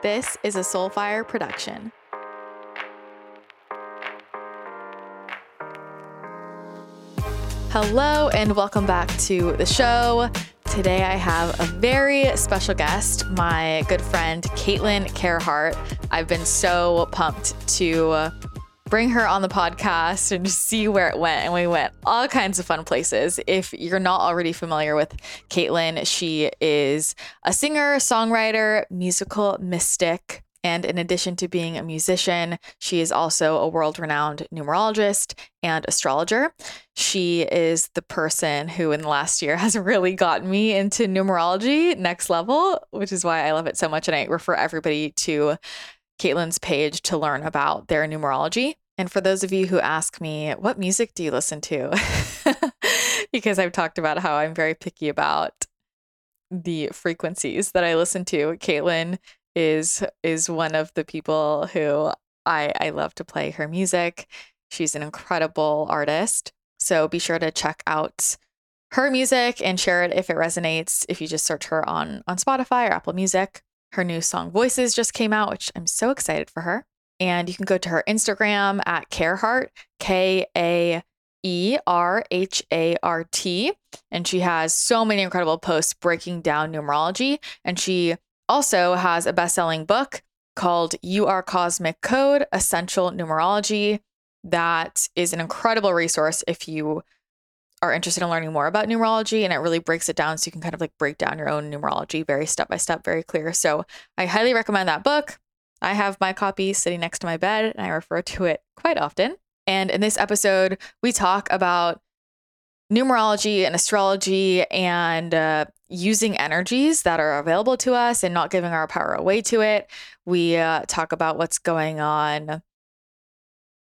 This is a Soulfire production. Hello, and welcome back to the show. Today, I have a very special guest, my good friend Caitlin Kaerhart. I've been so pumped to bring her on the podcast and just see where it went. And we went all kinds of fun places. If you're not already familiar with Caitlin, she is a singer, songwriter, musical mystic. And in addition to being a musician, she is also a world renowned numerologist and astrologer. She is the person who, in the last year, has really gotten me into numerology next level, which is why I love it so much. And I refer everybody to Caitlin's page to learn about their numerology. And for those of you who ask me, what music do you listen to? because I've talked about how I'm very picky about the frequencies that I listen to. Caitlin is is one of the people who I I love to play her music. She's an incredible artist. So be sure to check out her music and share it if it resonates. If you just search her on on Spotify or Apple Music. Her new song Voices just came out, which I'm so excited for her. And you can go to her Instagram at Kaerhart, K A E R H A R T. And she has so many incredible posts breaking down numerology. And she also has a best selling book called You Are Cosmic Code Essential Numerology. That is an incredible resource if you are interested in learning more about numerology and it really breaks it down so you can kind of like break down your own numerology very step by step, very clear. So I highly recommend that book. I have my copy sitting next to my bed and I refer to it quite often. And in this episode, we talk about numerology and astrology and uh, using energies that are available to us and not giving our power away to it. We uh, talk about what's going on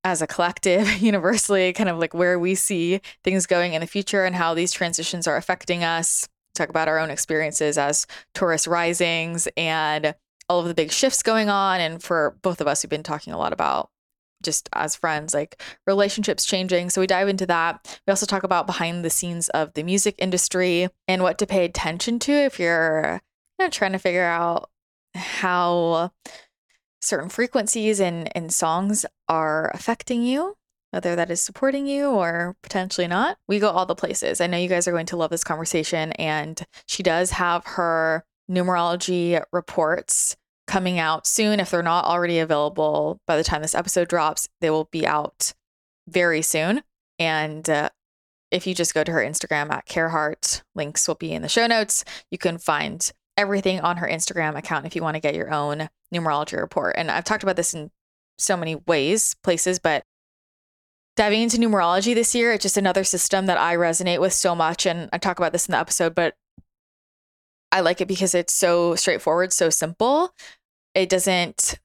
as a collective, universally, kind of like where we see things going in the future and how these transitions are affecting us. Talk about our own experiences as Taurus risings and all of the big shifts going on. And for both of us, we've been talking a lot about just as friends, like relationships changing. So we dive into that. We also talk about behind the scenes of the music industry and what to pay attention to if you're you know, trying to figure out how certain frequencies and, and songs are affecting you, whether that is supporting you or potentially not. We go all the places. I know you guys are going to love this conversation. And she does have her numerology reports coming out soon. If they're not already available by the time this episode drops, they will be out very soon. And uh, if you just go to her Instagram at Kaerhart, links will be in the show notes. You can find everything on her Instagram account if you want to get your own numerology report. And I've talked about this in so many ways, places, but diving into numerology this year, it's just another system that I resonate with so much. And I talk about this in the episode, but I like it because it's so straightforward, so simple it doesn't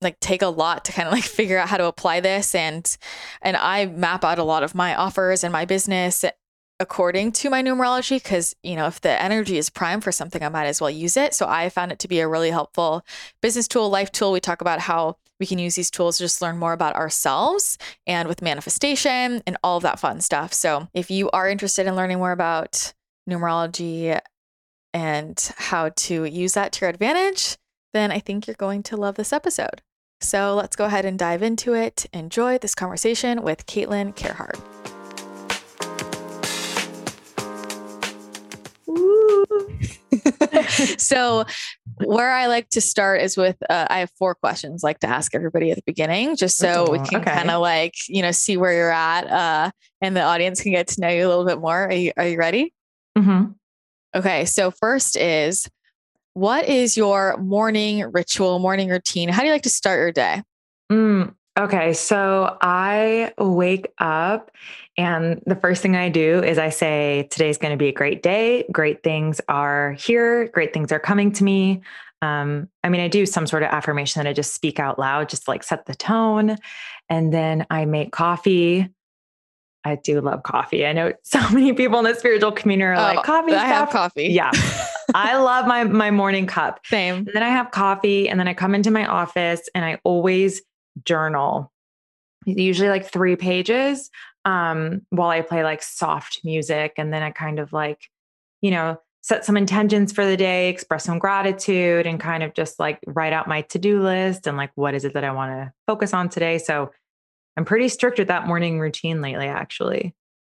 like take a lot to kind of like figure out how to apply this and and I map out a lot of my offers and my business according to my numerology because you know if the energy is prime for something I might as well use it so I found it to be a really helpful business tool life tool we talk about how we can use these tools to just learn more about ourselves and with manifestation and all of that fun stuff so if you are interested in learning more about numerology and how to use that to your advantage then I think you're going to love this episode. So let's go ahead and dive into it. Enjoy this conversation with Caitlin Kaerhart. so where I like to start is with uh, I have four questions like to ask everybody at the beginning, just so we can okay. kind of like you know see where you're at, uh, and the audience can get to know you a little bit more. Are you Are you ready? Mm-hmm. Okay, so first is what is your morning ritual, morning routine? How do you like to start your day? Mm, okay. So I wake up, and the first thing I do is I say, Today's going to be a great day. Great things are here. Great things are coming to me. Um, I mean, I do some sort of affirmation that I just speak out loud, just like set the tone. And then I make coffee. I do love coffee. I know so many people in the spiritual community are oh, like, coffee. I have coffee. Yeah. I love my my morning cup. Same. And then I have coffee and then I come into my office and I always journal. Usually like 3 pages um while I play like soft music and then I kind of like you know set some intentions for the day, express some gratitude, and kind of just like write out my to do list and like what is it that I want to focus on today. So I'm pretty strict with that morning routine lately, actually.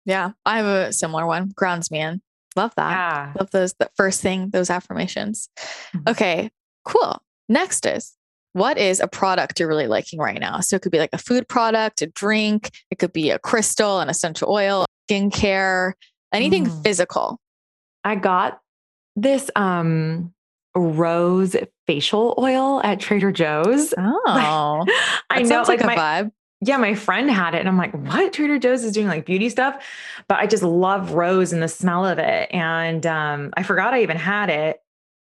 Yeah, I have a similar one. Grounds me in. Love that. Yeah. Love those. The first thing, those affirmations. Mhm. Okay, cool. Next is what is a product you're really liking right now? So it could be like a food product, a drink, it could be a crystal, an essential oil, skincare, anything Mm. physical. I got this um rose facial oil at Trader Joe's. Oh, I know like, like a my vibe. yeah, my friend had it and I'm like, what? Trader Joe's is doing like beauty stuff. But I just love rose and the smell of it. And um, I forgot I even had it.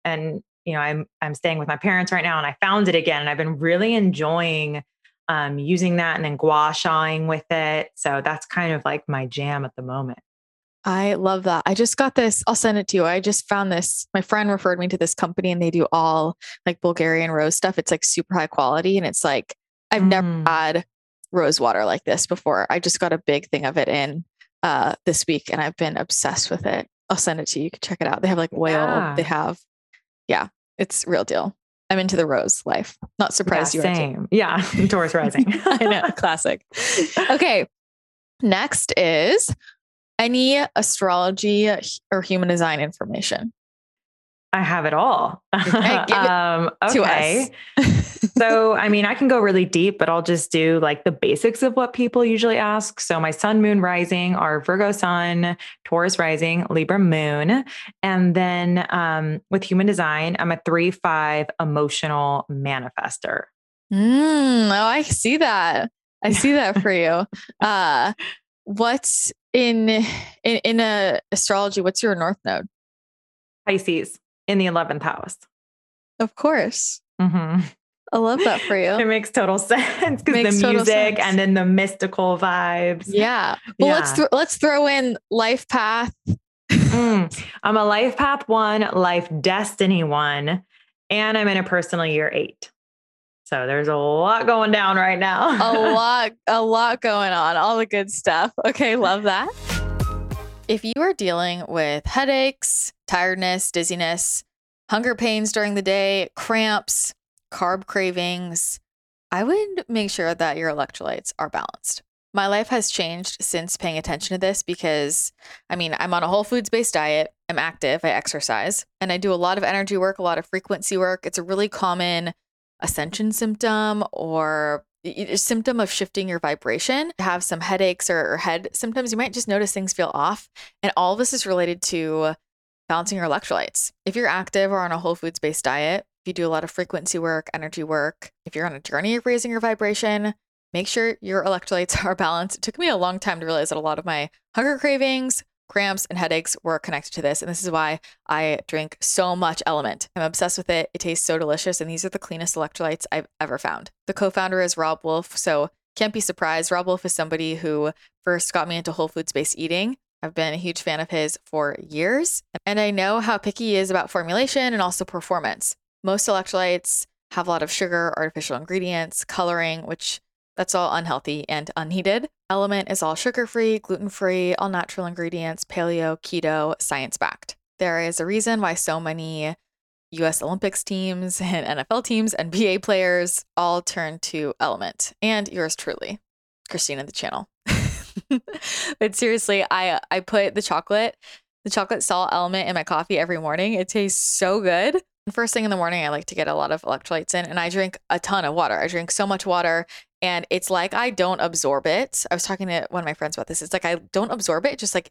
And, you know, I'm I'm staying with my parents right now and I found it again. And I've been really enjoying um, using that and then gua shaing with it. So that's kind of like my jam at the moment. I love that. I just got this. I'll send it to you. I just found this. My friend referred me to this company and they do all like Bulgarian rose stuff. It's like super high quality and it's like I've never Mm. had rose water like this before. I just got a big thing of it in uh this week and I've been obsessed with it. I'll send it to you. You can check it out. They have like oil. Yeah. They have yeah, it's real deal. I'm into the rose life. Not Yeah, surprised you are too. same. Yeah. Taurus rising. I know, classic. Okay. Next is any astrology or human design information I have it all. Okay, it um, to okay. us. so, I mean, I can go really deep, but I'll just do like the basics of what people usually ask. So, my sun, moon, rising are Virgo sun, Taurus rising, Libra moon. And then um, with human design, I'm a three, five emotional manifester. Mm, oh, I see that. I see that for you. Uh, what's in in in a astrology? What's your north node? Pisces in the 11th house. Of course, Mhm. I love that for you. It makes total sense because the music and then the mystical vibes. Yeah. Well, let's Yeah. thro- let's throw in life path. Mm. I'm a life path one, life destiny one, and I'm in a personal year eight. So there's a lot going down right now. a lot a lot going on all the good stuff okay love that if you are dealing with headaches tiredness dizziness hunger pains during the day cramps carb cravings i would make sure that your electrolytes are balanced. My life has changed since paying attention to this because i mean i'm on a whole foods based diet i'm active i exercise and i do a lot of energy work a lot of frequency work. It's a really common ascension symptom or symptom of shifting your vibration, have some headaches or, or head symptoms, you might just notice things feel off. And all this is related to balancing your electrolytes. If you're active or on a whole foods based diet, if you do a lot of frequency work, energy work, if you're on a journey of raising your vibration, make sure your electrolytes are balanced. It took me a long time to realize that a lot of my hunger cravings, cramps, and headaches were connected to this. And this is why I drink so much LMNT. I'm obsessed with it. It tastes so delicious, and these are the cleanest electrolytes I've ever found. The co founder is Robb Wolf, so can't be surprised. Robb Wolf is somebody who first got me into whole foods based eating. I've been a huge fan of his for years, and I know how picky he is about formulation and also performance. Most electrolytes have a lot of sugar, artificial ingredients, coloring, which that's all unhealthy and unneeded. LMNT is all sugar free, gluten free, all natural ingredients, paleo, keto, science backed. There is a reason why so many US Olympics teams and NFL teams and BA players all turn to LMNT and yours truly, Christina the channel. but seriously, I I put the chocolate, the chocolate salt LMNT in my coffee every morning. It tastes so good. First thing in the morning, I like to get a lot of electrolytes in, and I drink a ton of water. I drink so much water, and it's like I don't absorb it. I was talking to one of my friends about this. It's like I don't absorb it, just like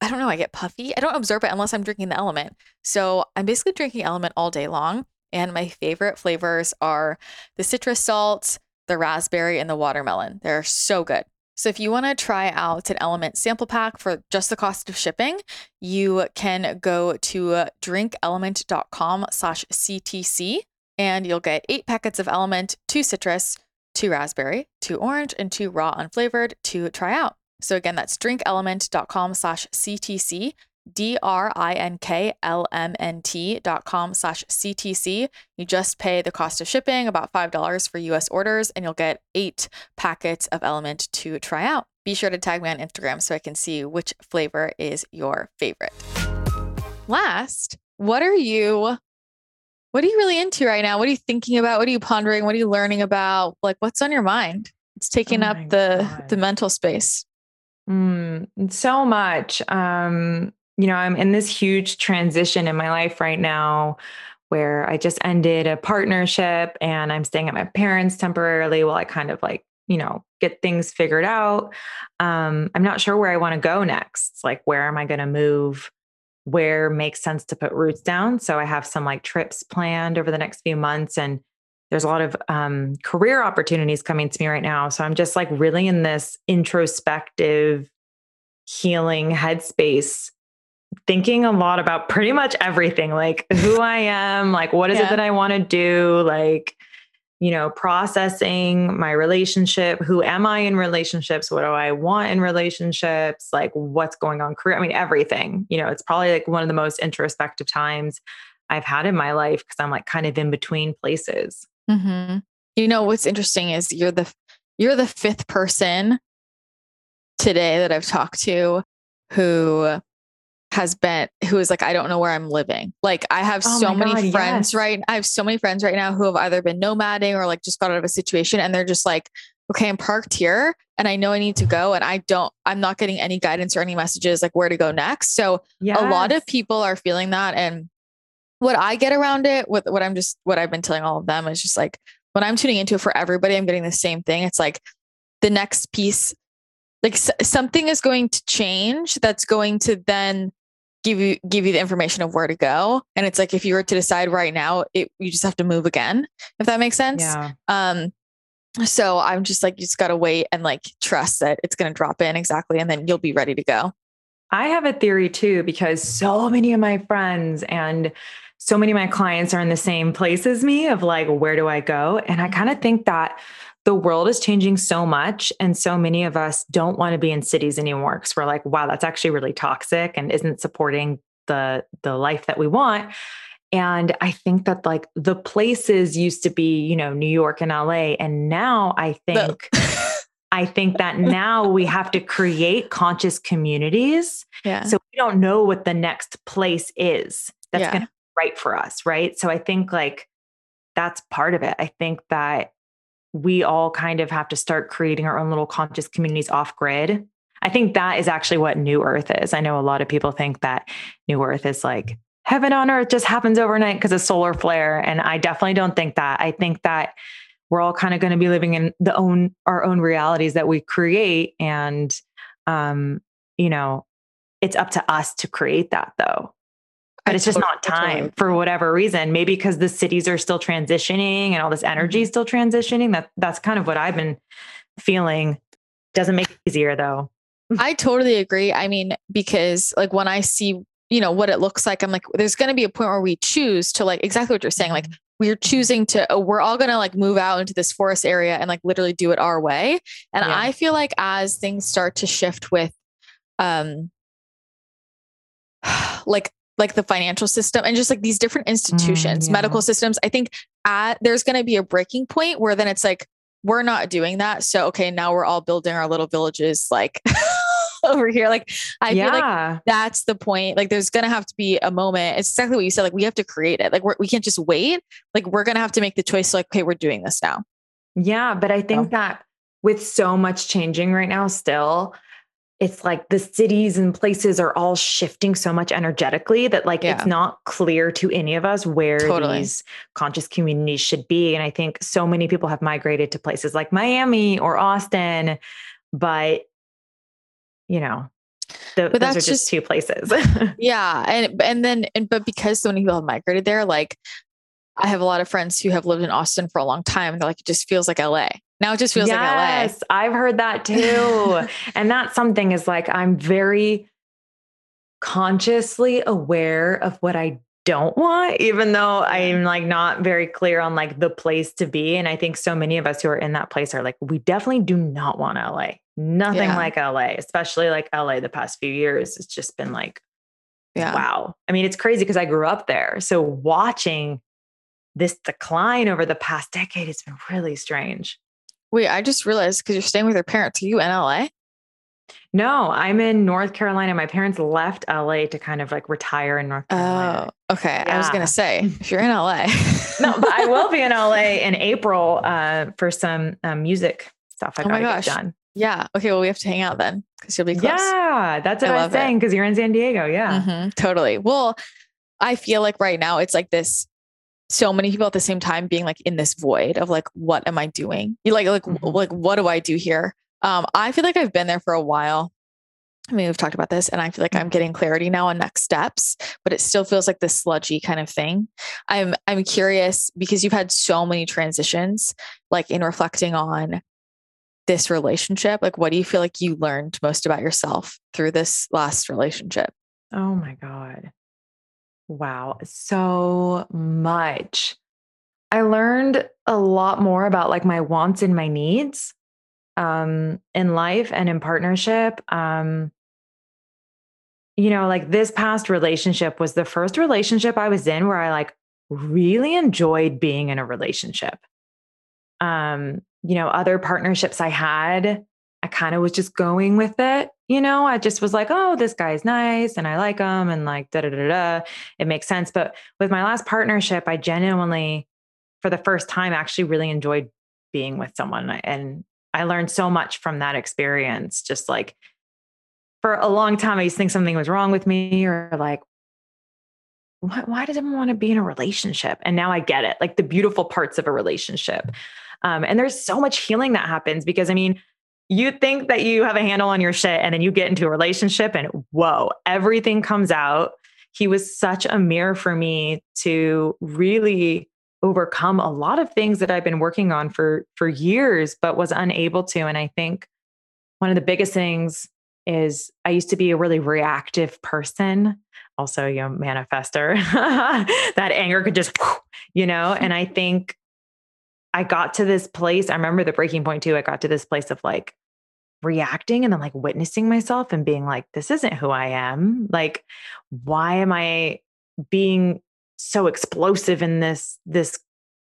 I don't know, I get puffy. I don't absorb it unless I'm drinking the LMNT. So I'm basically drinking LMNT all day long. And my favorite flavors are the citrus salt, the raspberry, and the watermelon. They're so good. So if you want to try out an LMNT sample pack for just the cost of shipping, you can go to uh, drinkLMNT.com slash CTC and you'll get eight packets of LMNT, two citrus, two raspberry, two orange, and two raw unflavored to try out. So again, that's drinkLMNT.com slash CTC, D-R-I-N-K-L-M-N-T dot com slash CTC. You just pay the cost of shipping, about $5 for US orders, and you'll get eight packets of LMNT to try out. Be sure to tag me on Instagram so I can see which flavor is your favorite. last, what are you what are you really into right now? What are you thinking about? What are you pondering? What are you learning about? Like what's on your mind? It's taking oh up the God. the mental space. Mm, so much. Um, you know, I'm in this huge transition in my life right now where I just ended a partnership and I'm staying at my parents temporarily while I kind of like, you know, get things figured out. Um, I'm not sure where I want to go next. Like, where am I going to move? Where makes sense to put roots down? So I have some like trips planned over the next few months and there's a lot of um, career opportunities coming to me right now. So I'm just like really in this introspective, healing headspace thinking a lot about pretty much everything like who I am, like what is yeah. it that I want to do, like, you know, processing my relationship. Who am I in relationships? What do I want in relationships? Like, what's going on career? I mean, everything. You know, it's probably like one of the most introspective times I've had in my life because I'm like kind of in between places. Mm-hmm. You know, what's interesting is you're the you're the fifth person today that I've talked to who has been who is like, I don't know where I'm living. Like I have oh so many God, friends, yes. right? I have so many friends right now who have either been nomading or like just got out of a situation and they're just like, okay, I'm parked here and I know I need to go and I don't, I'm not getting any guidance or any messages like where to go next. So yes. a lot of people are feeling that. And what I get around it, with what I'm just, what I've been telling all of them is just like, when I'm tuning into it for everybody, I'm getting the same thing. It's like the next piece, like s- something is going to change that's going to then give you give you the information of where to go. And it's like if you were to decide right now it, you just have to move again if that makes sense. Yeah. um so i'm just like you just got to wait and like trust that it's going to drop in exactly and then you'll be ready to go. I have a theory too because so many of my friends and so many of my clients are in the same place as me of like where do i go? And i kind of think that the world is changing so much. And so many of us don't want to be in cities anymore because we're like, wow, that's actually really toxic and isn't supporting the, the life that we want. And I think that like the places used to be, you know, New York and LA. And now I think I think that now we have to create conscious communities. Yeah. So we don't know what the next place is that's yeah. going to be right for us. Right. So I think like that's part of it. I think that we all kind of have to start creating our own little conscious communities off grid. I think that is actually what New Earth is. I know a lot of people think that New Earth is like heaven on earth just happens overnight because of solar flare. And I definitely don't think that. I think that we're all kind of going to be living in the own our own realities that we create. And um, you know, it's up to us to create that though but it's just not time for whatever reason. Maybe because the cities are still transitioning and all this energy is mm-hmm. still transitioning. That that's kind of what I've been feeling. Doesn't make it easier though. I totally agree. I mean, because like when I see, you know, what it looks like, I'm like, there's going to be a point where we choose to like exactly what you're saying. Like mm-hmm. we're choosing to, oh, we're all going to like move out into this forest area and like literally do it our way. And yeah. I feel like as things start to shift with, um, like like the financial system and just like these different institutions, mm, yeah. medical systems. I think at there's going to be a breaking point where then it's like we're not doing that. So okay, now we're all building our little villages like over here. Like I yeah. feel like that's the point. Like there's gonna have to be a moment. It's exactly what you said. Like we have to create it. Like we're, we can't just wait. Like we're gonna have to make the choice. Like okay, we're doing this now. Yeah, but I think so. that with so much changing right now, still it's like the cities and places are all shifting so much energetically that like yeah. it's not clear to any of us where totally. these conscious communities should be and i think so many people have migrated to places like miami or austin but you know the, but those are just, just two places yeah and and then and but because so many people have migrated there like i have a lot of friends who have lived in austin for a long time and they're like it just feels like la now it just feels yes, like LA. Yes, I've heard that too. and that's something is like I'm very consciously aware of what I don't want, even though I'm like not very clear on like the place to be. And I think so many of us who are in that place are like, we definitely do not want LA. Nothing yeah. like LA, especially like LA the past few years. It's just been like, yeah. wow. I mean, it's crazy because I grew up there. So watching this decline over the past decade, it's been really strange. Wait, I just realized because you're staying with your parents, are you in LA? No, I'm in North Carolina. My parents left LA to kind of like retire in North Carolina. Oh, okay. Yeah. I was going to say, if you're in LA. no, but I will be in LA in April uh, for some um, music stuff I oh got gosh. done. Yeah. Okay. Well, we have to hang out then because you'll be close. Yeah. That's what I, I was saying because you're in San Diego. Yeah. Mm-hmm, totally. Well, I feel like right now it's like this so many people at the same time being like in this void of like, what am I doing? You like, like, mm-hmm. like, what do I do here? Um, I feel like I've been there for a while. I mean, we've talked about this, and I feel like I'm getting clarity now on next steps, but it still feels like this sludgy kind of thing. I'm I'm curious because you've had so many transitions, like in reflecting on this relationship. Like, what do you feel like you learned most about yourself through this last relationship? Oh my God. Wow. So much. I learned a lot more about like my wants and my needs um, in life and in partnership. Um, you know, like this past relationship was the first relationship I was in where I like really enjoyed being in a relationship. Um, you know, other partnerships I had, I kind of was just going with it. You know, I just was like, oh, this guy's nice and I like him and like da da da da. It makes sense. But with my last partnership, I genuinely, for the first time, actually really enjoyed being with someone. And I learned so much from that experience. Just like for a long time, I used to think something was wrong with me or like, why, why does everyone want to be in a relationship? And now I get it, like the beautiful parts of a relationship. Um, and there's so much healing that happens because I mean, you think that you have a handle on your shit and then you get into a relationship and whoa, everything comes out. He was such a mirror for me to really overcome a lot of things that I've been working on for for years but was unable to and I think one of the biggest things is I used to be a really reactive person also you know manifester that anger could just you know and I think I got to this place I remember the breaking point too I got to this place of like reacting and then like witnessing myself and being like this isn't who I am. Like why am I being so explosive in this this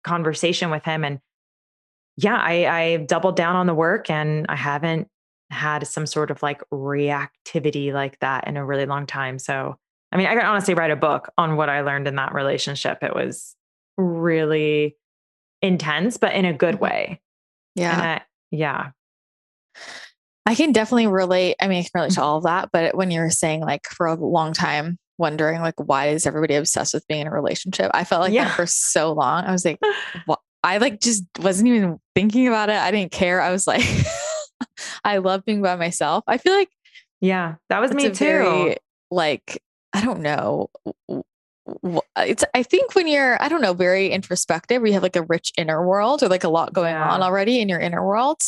conversation with him? And yeah i i doubled down on the work and i haven't had some sort of like reactivity like that in a really long time. So i mean i can honestly write a book on what i learned in that relationship. It was really intense but in a good mm-hmm. way. Yeah. I, yeah I can definitely relate. I mean, I can relate to mm-hmm. all of that, but when you're saying like for a long time, wondering like why is everybody obsessed with being in a relationship? I felt like yeah. that for so long. I was like? I like just wasn't even thinking about it. I didn't care. I was like, I love being by myself. I feel like, yeah, that was me too. Very, like, I don't know. It's, I think when you're, I don't know, very introspective, you have like a rich inner world or like a lot going yeah. on already in your inner world,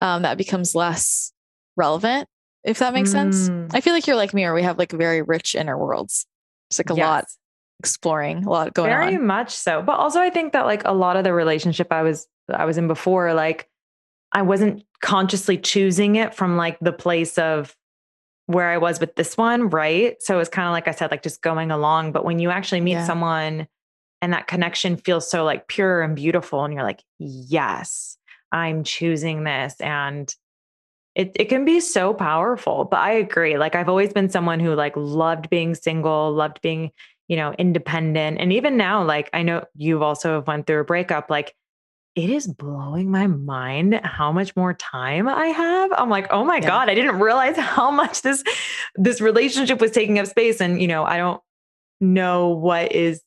um, that becomes less relevant if that makes mm. sense. I feel like you're like me, or we have like very rich inner worlds. It's like a yes. lot exploring, a lot going very on. Very much so. But also I think that like a lot of the relationship I was I was in before, like I wasn't consciously choosing it from like the place of where I was with this one, right? So it's kind of like I said, like just going along. But when you actually meet yeah. someone and that connection feels so like pure and beautiful, and you're like, yes, I'm choosing this. And it, it can be so powerful but i agree like i've always been someone who like loved being single loved being you know independent and even now like i know you've also have went through a breakup like it is blowing my mind how much more time i have i'm like oh my yeah. god i didn't realize how much this this relationship was taking up space and you know i don't know what is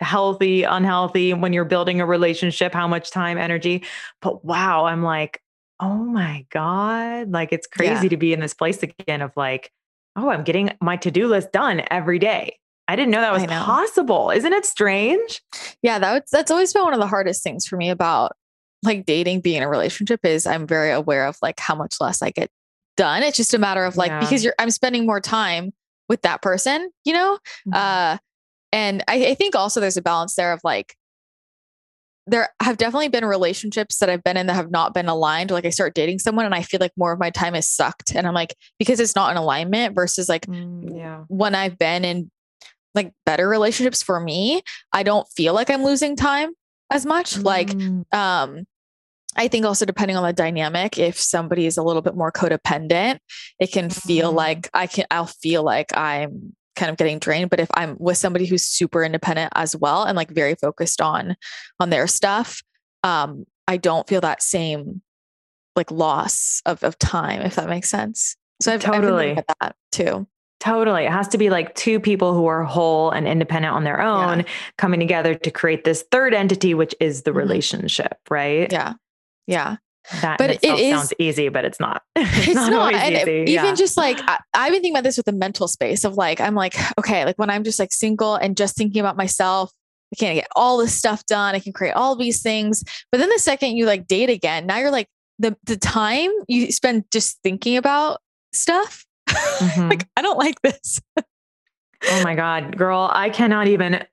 healthy unhealthy when you're building a relationship how much time energy but wow i'm like oh my God. Like it's crazy yeah. to be in this place again of like, oh, I'm getting my to do list done every day. I didn't know that was know. possible. Isn't it strange? Yeah, that that's always been one of the hardest things for me about like dating, being in a relationship is I'm very aware of like how much less I get done. It's just a matter of like, yeah. because you're, I'm spending more time with that person, you know? Mm-hmm. Uh, and I, I think also there's a balance there of like, there have definitely been relationships that I've been in that have not been aligned. Like I start dating someone and I feel like more of my time is sucked. And I'm like, because it's not in alignment versus like mm, yeah. when I've been in like better relationships for me, I don't feel like I'm losing time as much. Mm. Like, um, I think also depending on the dynamic, if somebody is a little bit more codependent, it can feel Mm. like I can, I'll feel like I'm kind of getting drained. But if I'm with somebody who's super independent as well and like very focused on, on their stuff, um, I don't feel that same like loss of, of time, if that makes sense. So I've, Totally. thinking that too. Totally. It has to be like two people who are whole and independent on their own coming together to create this third entity, which is the Mhm. relationship, right? Yeah. Yeah. That But it sounds easy, but it's not. It's, it's not, not, and it- easy. even yeah. just like I, i've been thinking about this with the mental space of like i'm like okay like when i'm just like single and just thinking about myself i can't get all this stuff done i can create all these things but then the second you like date again now you're like the the time you spend just thinking about stuff Mhm. like i don't like this oh my God, girl, I cannot even.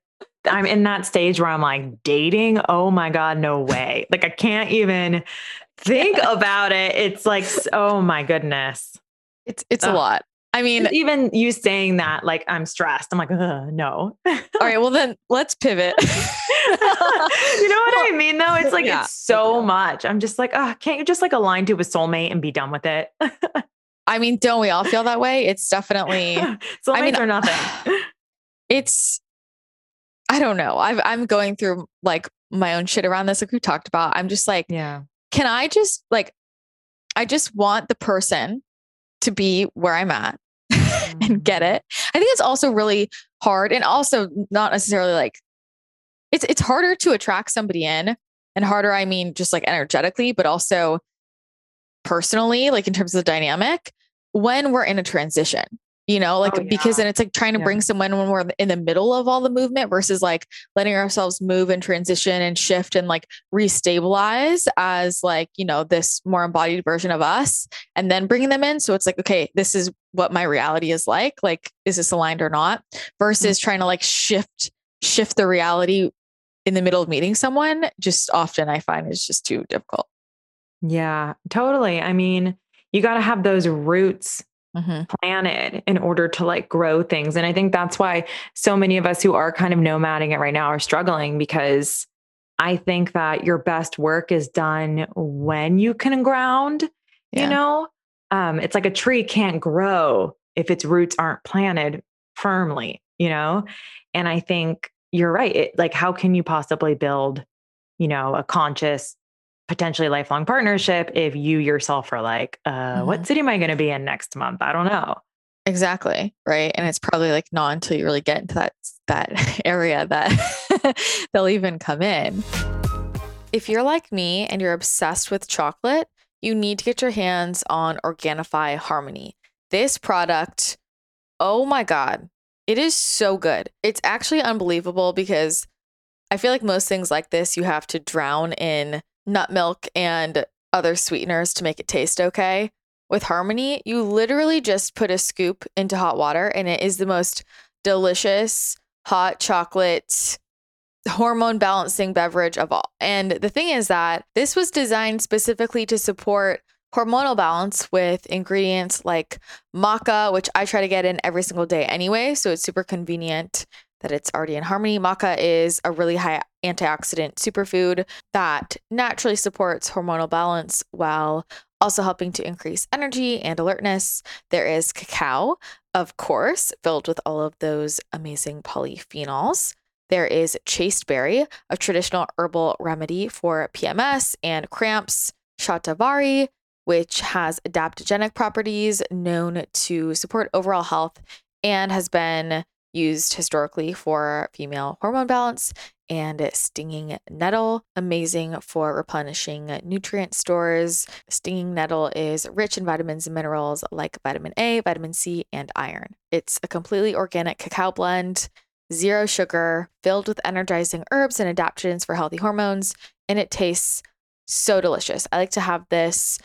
I'm in that stage where I'm like dating. Oh my God, no way. Like I can't even think about it. It's like, oh my goodness. it's it's a lot i mean even you saying that, like I'm stressed. I'm like, no. all right well then let's pivot you know what I mean? Though it's like Yeah, it's so much. I'm just like, oh, can't you just like align to a soulmate and be done with it? i mean don't we all feel that way it's definitely Soulmates mean, are nothing. it's I don't know. I've, I'm going through like my own shit around this, like we talked about. I'm just like, Yeah. Can I just like, I just want the person to be where I'm at and get Mm-hmm. it. I think it's also really hard and also not necessarily like it's it's harder to attract somebody in and harder I mean just like energetically but also personally like in terms of the dynamic when we're in a transition. You know, like Oh, because yeah. then it's like trying to Yeah. bring someone when we're in the middle of all the movement versus like letting ourselves move and transition and shift and like restabilize as like, you know, this more embodied version of us and then bringing them in. So it's like, okay, this is what my reality is like. Like, is this aligned or not? Versus trying to like shift, shift the reality in the middle of meeting someone. Just often I find is just too difficult. Yeah, totally. I mean, you got to have those roots Mhm. planted in order to like grow things. And I think that's why so many of us who are kind of nomading it right now are struggling because I think that your best work is done when you can ground, Yeah. you know? Um, it's like a tree can't grow if its roots aren't planted firmly, you know? And I think you're right. It, like, how can you possibly build, you know, a conscious, potentially lifelong partnership if you yourself are like, uh, what city am I going to be in next month? I don't know. Exactly. Right. And it's probably like not until you really get into that that area that they'll even come in. If you're like me and you're obsessed with chocolate, you need to get your hands on Organifi Harmony. This product, oh my God, it is so good. It's actually unbelievable because I feel like most things like this, you have to drown in nut milk and other sweeteners to make it taste okay. With Harmony, you literally just put a scoop into hot water and it is the most delicious hot chocolate hormone balancing beverage of all. And the thing is that this was designed specifically to support hormonal balance with ingredients like maca, which I try to get in every single day anyway. So it's super convenient that it's already in harmony. Maca is a really high antioxidant superfood that naturally supports hormonal balance while also helping to increase energy and alertness. There is cacao, of course, filled with all of those amazing polyphenols. There is chasteberry, a traditional herbal remedy for PMS and cramps, shatavari, which has adaptogenic properties known to support overall health and has been used historically for female hormone balance, and stinging nettle, amazing for replenishing nutrient stores. Stinging nettle is rich in vitamins and minerals like vitamin A, vitamin C, and iron. It's a completely organic cacao blend, zero sugar, filled with energizing herbs and adaptogens for healthy hormones, and it tastes so delicious. I like to have this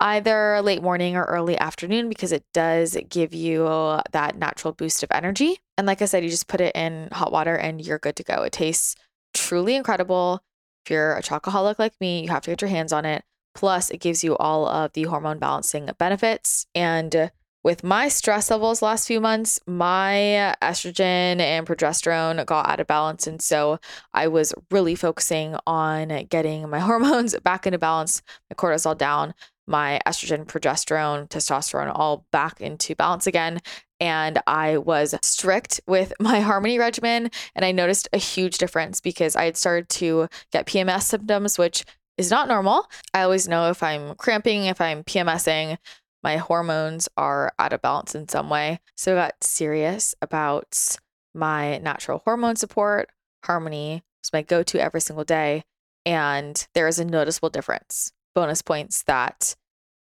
either late morning or early afternoon because it does give you uh, that natural boost of energy. And like I said, you just put it in hot water and you're good to go. It tastes truly incredible. If you're a chocoholic like me, you have to get your hands on it. Plus, it gives you all of the hormone balancing benefits. And with my stress levels last few months, my estrogen and progesterone got out of balance. And so I was really focusing on getting my hormones back into balance, my cortisol down, my estrogen, progesterone, testosterone all back into balance again. And I was strict with my harmony regimen. And I noticed a huge difference because I had started to get PMS symptoms, which is not normal. I always know if I'm cramping, if I'm PMSing, my hormones are out of balance in some way. So I got serious about my natural hormone support. Harmony was my go to every single day. And there is a noticeable difference. Bonus points that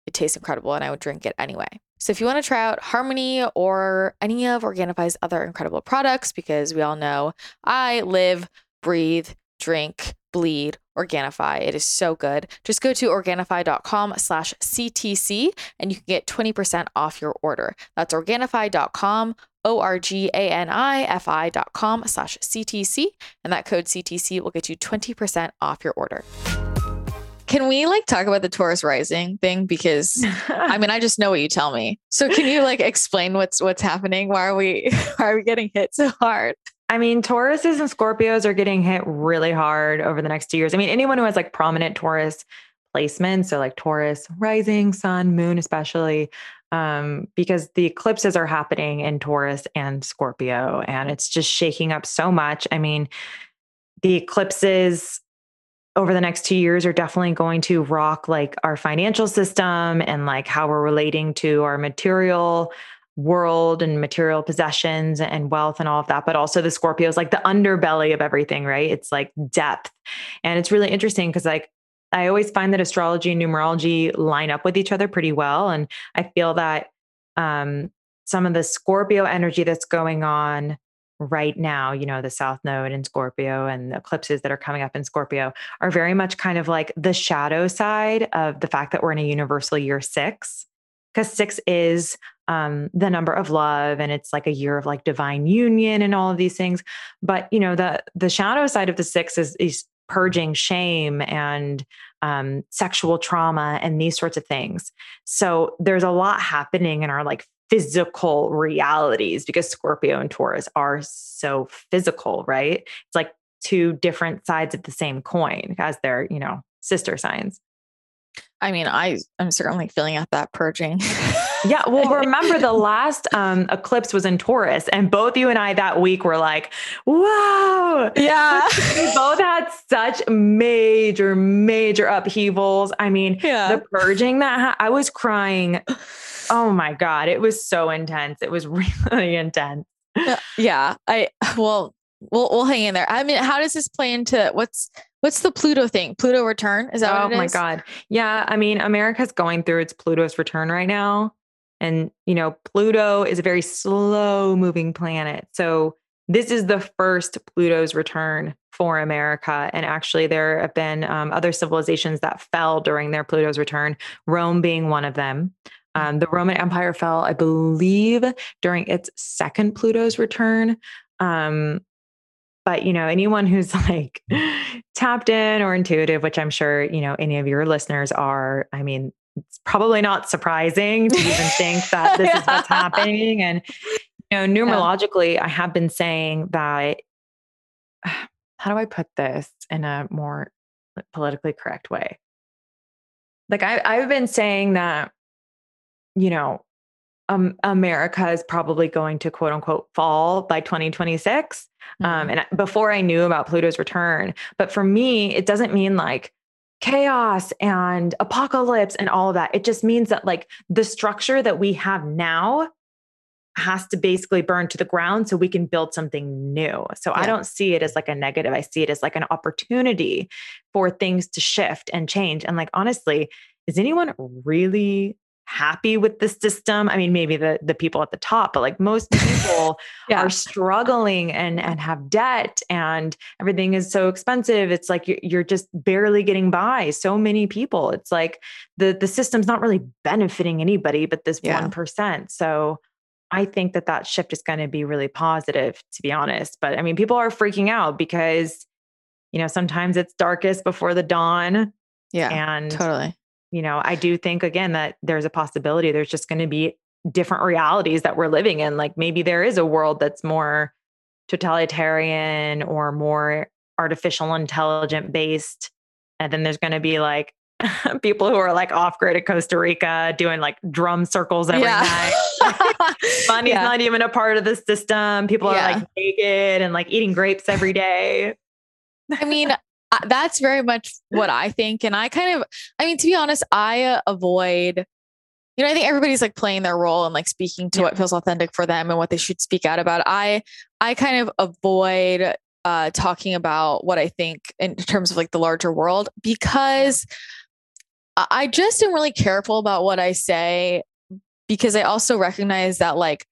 it tastes incredible and I would drink it anyway. So if you want to try out Harmony or any of Organifi's other incredible products, because we all know I live, breathe, drink, bleed Organifi. It is so good. Just go to Organifi.com slash CTC and you can get 20% off your order. That's Organifi.com, O-R-G-A-N-I-F-I dot com slash CTC. And that code CTC will get you 20% off your order. Can we like talk about the Taurus rising thing? Because I mean, I just know what you tell me. So can you like explain what's what's happening? Why are we why are we getting hit so hard? I mean, Tauruses and Scorpios are getting hit really hard over the next two years. I mean, anyone who has like prominent Taurus placements, so like Taurus, rising, sun, moon, especially, um, because the eclipses are happening in Taurus and Scorpio, and it's just shaking up so much. I mean, the eclipses over the next two years are definitely going to rock like our financial system and like how we're relating to our material world and material possessions and wealth and all of that, but also the Scorpio is like the underbelly of everything, right? It's like depth. And it's really interesting because, like, I always find that astrology and numerology line up with each other pretty well. And I feel that um, some of the Scorpio energy that's going on right now, you know, the South Node in Scorpio and the eclipses that are coming up in Scorpio are very much kind of like the shadow side of the fact that we're in a universal year six. Because six is um, the number of love and it's like a year of like divine union and all of these things but you know the the shadow side of the six is is purging shame and um, sexual trauma and these sorts of things so there's a lot happening in our like physical realities because scorpio and taurus are so physical right it's like two different sides of the same coin as they're you know sister signs I mean, I I'm certainly feeling out that purging. yeah, well, remember the last um, eclipse was in Taurus, and both you and I that week were like, "Wow!" Yeah, we both had such major, major upheavals. I mean, yeah. the purging that ha- I was crying. Oh my god, it was so intense. It was really intense. Yeah, I well, we'll we'll hang in there. I mean, how does this play into what's what's the Pluto thing? Pluto return? Is that oh my god. Yeah, I mean, America's going through its Pluto's return right now. And you know, Pluto is a very slow moving planet. So this is the first Pluto's return for America. And actually, there have been um, other civilizations that fell during their Pluto's return, Rome being one of them. Um, the Roman Empire fell, I believe, during its second Pluto's return. Um, but you know anyone who's like tapped in or intuitive which i'm sure you know any of your listeners are i mean it's probably not surprising to even think that this yeah. is what's happening and you know numerologically yeah. i have been saying that how do i put this in a more politically correct way like I, i've been saying that you know um, America is probably going to quote unquote fall by 2026. Um, mm-hmm. Um, and before I knew about Pluto's return, but for me, it doesn't mean like chaos and apocalypse and all of that. It just means that like the structure that we have now has to basically burn to the ground so we can build something new. So yeah. I don't see it as like a negative. I see it as like an opportunity for things to shift and change. And like honestly, is anyone really happy with the system. I mean, maybe the the people at the top, but like most people yeah. are struggling and and have debt and everything is so expensive. It's like you're, you're just barely getting by. So many people. It's like the the system's not really benefiting anybody but this one yeah. So I think that that shift is going to be really positive, to be honest. But I mean, people are freaking out because, you know, sometimes it's darkest before the dawn. Yeah. And totally you know, I do think again that there's a possibility there's just going to be different realities that we're living in. Like maybe there is a world that's more totalitarian or more artificial intelligent based. And then there's going to be like people who are like off grid at Costa Rica doing like drum circles every yeah. night. Money's yeah. not even a part of the system. People yeah. are like naked and like eating grapes every day. I mean, that's very much what I think. And I kind of, I mean, to be honest, I uh, avoid you know, I think everybody's like playing their role and like speaking to yeah. what feels authentic for them and what they should speak out about. I I kind of avoid uh talking about what I think in terms of like the larger world because I just am really careful about what I say because I also recognize that like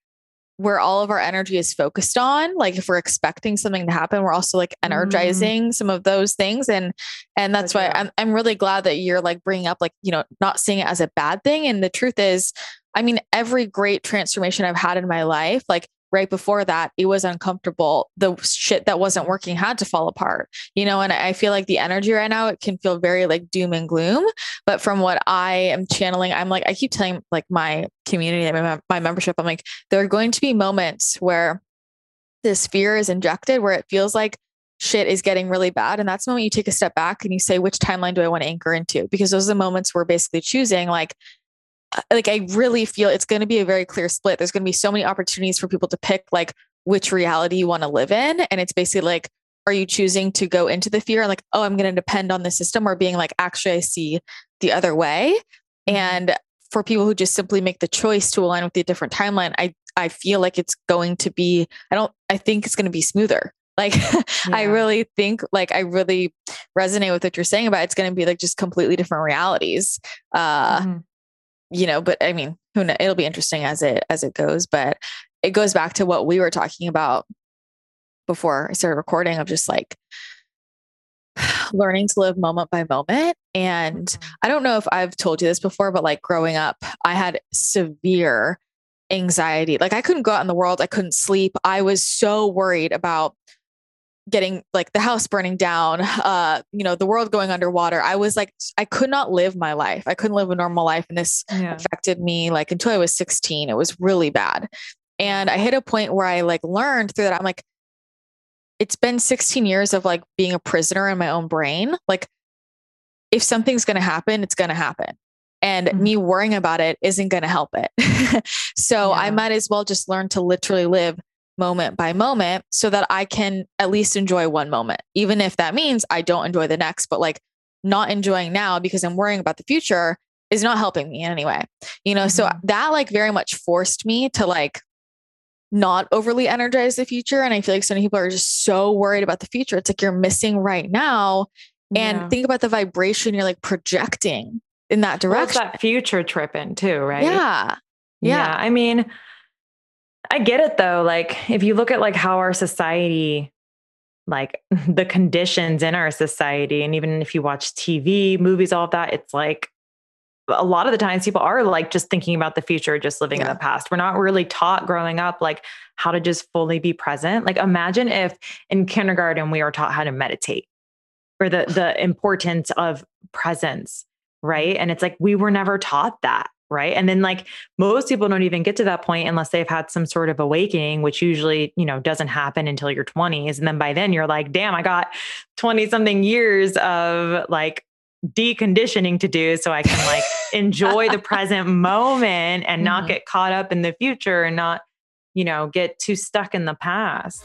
where all of our energy is focused on like if we're expecting something to happen we're also like mm. energizing mm. some of those things and and that's why I'm, I'm really glad that you're like bringing up like you know not seeing it as a bad thing and the truth is i mean every great transformation i've had in my life like right before that it was uncomfortable. The shit that wasn't working had to fall apart you know and i feel like the energy right now it can feel very like doom and gloom. But from what i am channeling i'm like i keep telling like my community my, my membership i'm like there are going to be moments where this fear is injected where it feels like shit is getting really bad and that's the moment you take a step back and you say which timeline do i want to anchor into? Because those are the moments we're basically choosing like like I really feel it's going to be a very clear split. There's going to be so many opportunities for people to pick like which reality you want to live in. And it's basically like, are you choosing to go into the fear and like, oh, I'm going to depend on the system or being like, actually, I see the other way. Mm-hmm. And for people who just simply make the choice to align with the different timeline, I, I feel like it's going to be, I don't, I think it's going to be smoother. Like yeah. I really think like I really resonate with what you're saying about it's going to be like just completely different realities. Uh mm-hmm you know, but I mean, who knows? It'll be interesting as it as it goes. But it goes back to what we were talking about before I started recording of just like learning to live moment by moment. And mm-hmm. I don't know if I've told you this before, but like growing up, I had severe anxiety. Like I couldn't go out in the world. I couldn't sleep. I was so worried about getting like the house burning down, uh, you know, the world going underwater. I was like, I could not live my life. I couldn't live a normal life. And this yeah. affected me like until I was 16. It was really bad. And I hit a point where I like learned through that. I'm like, it's been 16 years of like being a prisoner in my own brain. Like, if something's going to happen, it's going to happen. And mm-hmm. me worrying about it isn't going to help it. so yeah. I might as well just learn to literally live moment by moment so that I can at least enjoy one moment, even if that means I don't enjoy the next, but like not enjoying now because I'm worrying about the future is not helping me in any way. You know, mm-hmm. so that like very much forced me to like not overly energize the future. And I feel like so many people are just so worried about the future. It's like you're missing right now. And yeah. think about the vibration you're like projecting in that direction. Well, that future tripping too, right? Yeah. yeah. Yeah. I mean, I get it though. Like if you look at like how our society like the conditions in our society and even if you watch TV, movies, all of that, it's like a lot of the times people are like just thinking about the future, just living yeah. in the past. We're not really taught growing up like how to just fully be present. Like imagine if in kindergarten we were taught how to meditate or the the importance of presence, mm-hmm. right? And it's like we were never taught that right? And then like most people don't even get to that point unless they've had some sort of awakening which usually you know doesn't happen until your 20s and then by then you're like damn i got 20 something years of like deconditioning to do so i can like enjoy the present moment and not mm-hmm. get caught up in the future and not you know get too stuck in the past.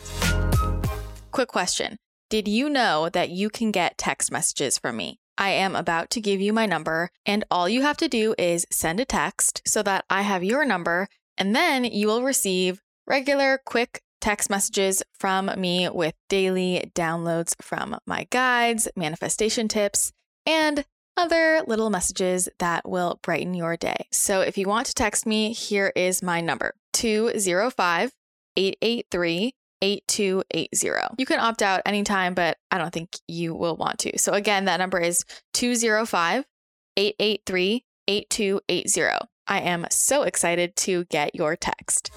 Quick question. Did you know that you can get text messages from me I am about to give you my number, and all you have to do is send a text so that I have your number, and then you will receive regular, quick text messages from me with daily downloads from my guides, manifestation tips, and other little messages that will brighten your day. So if you want to text me, here is my number 205 883 8280. You can opt out anytime, but I don't think you will want to. So again, that number is 205 883 8280. I am so excited to get your text.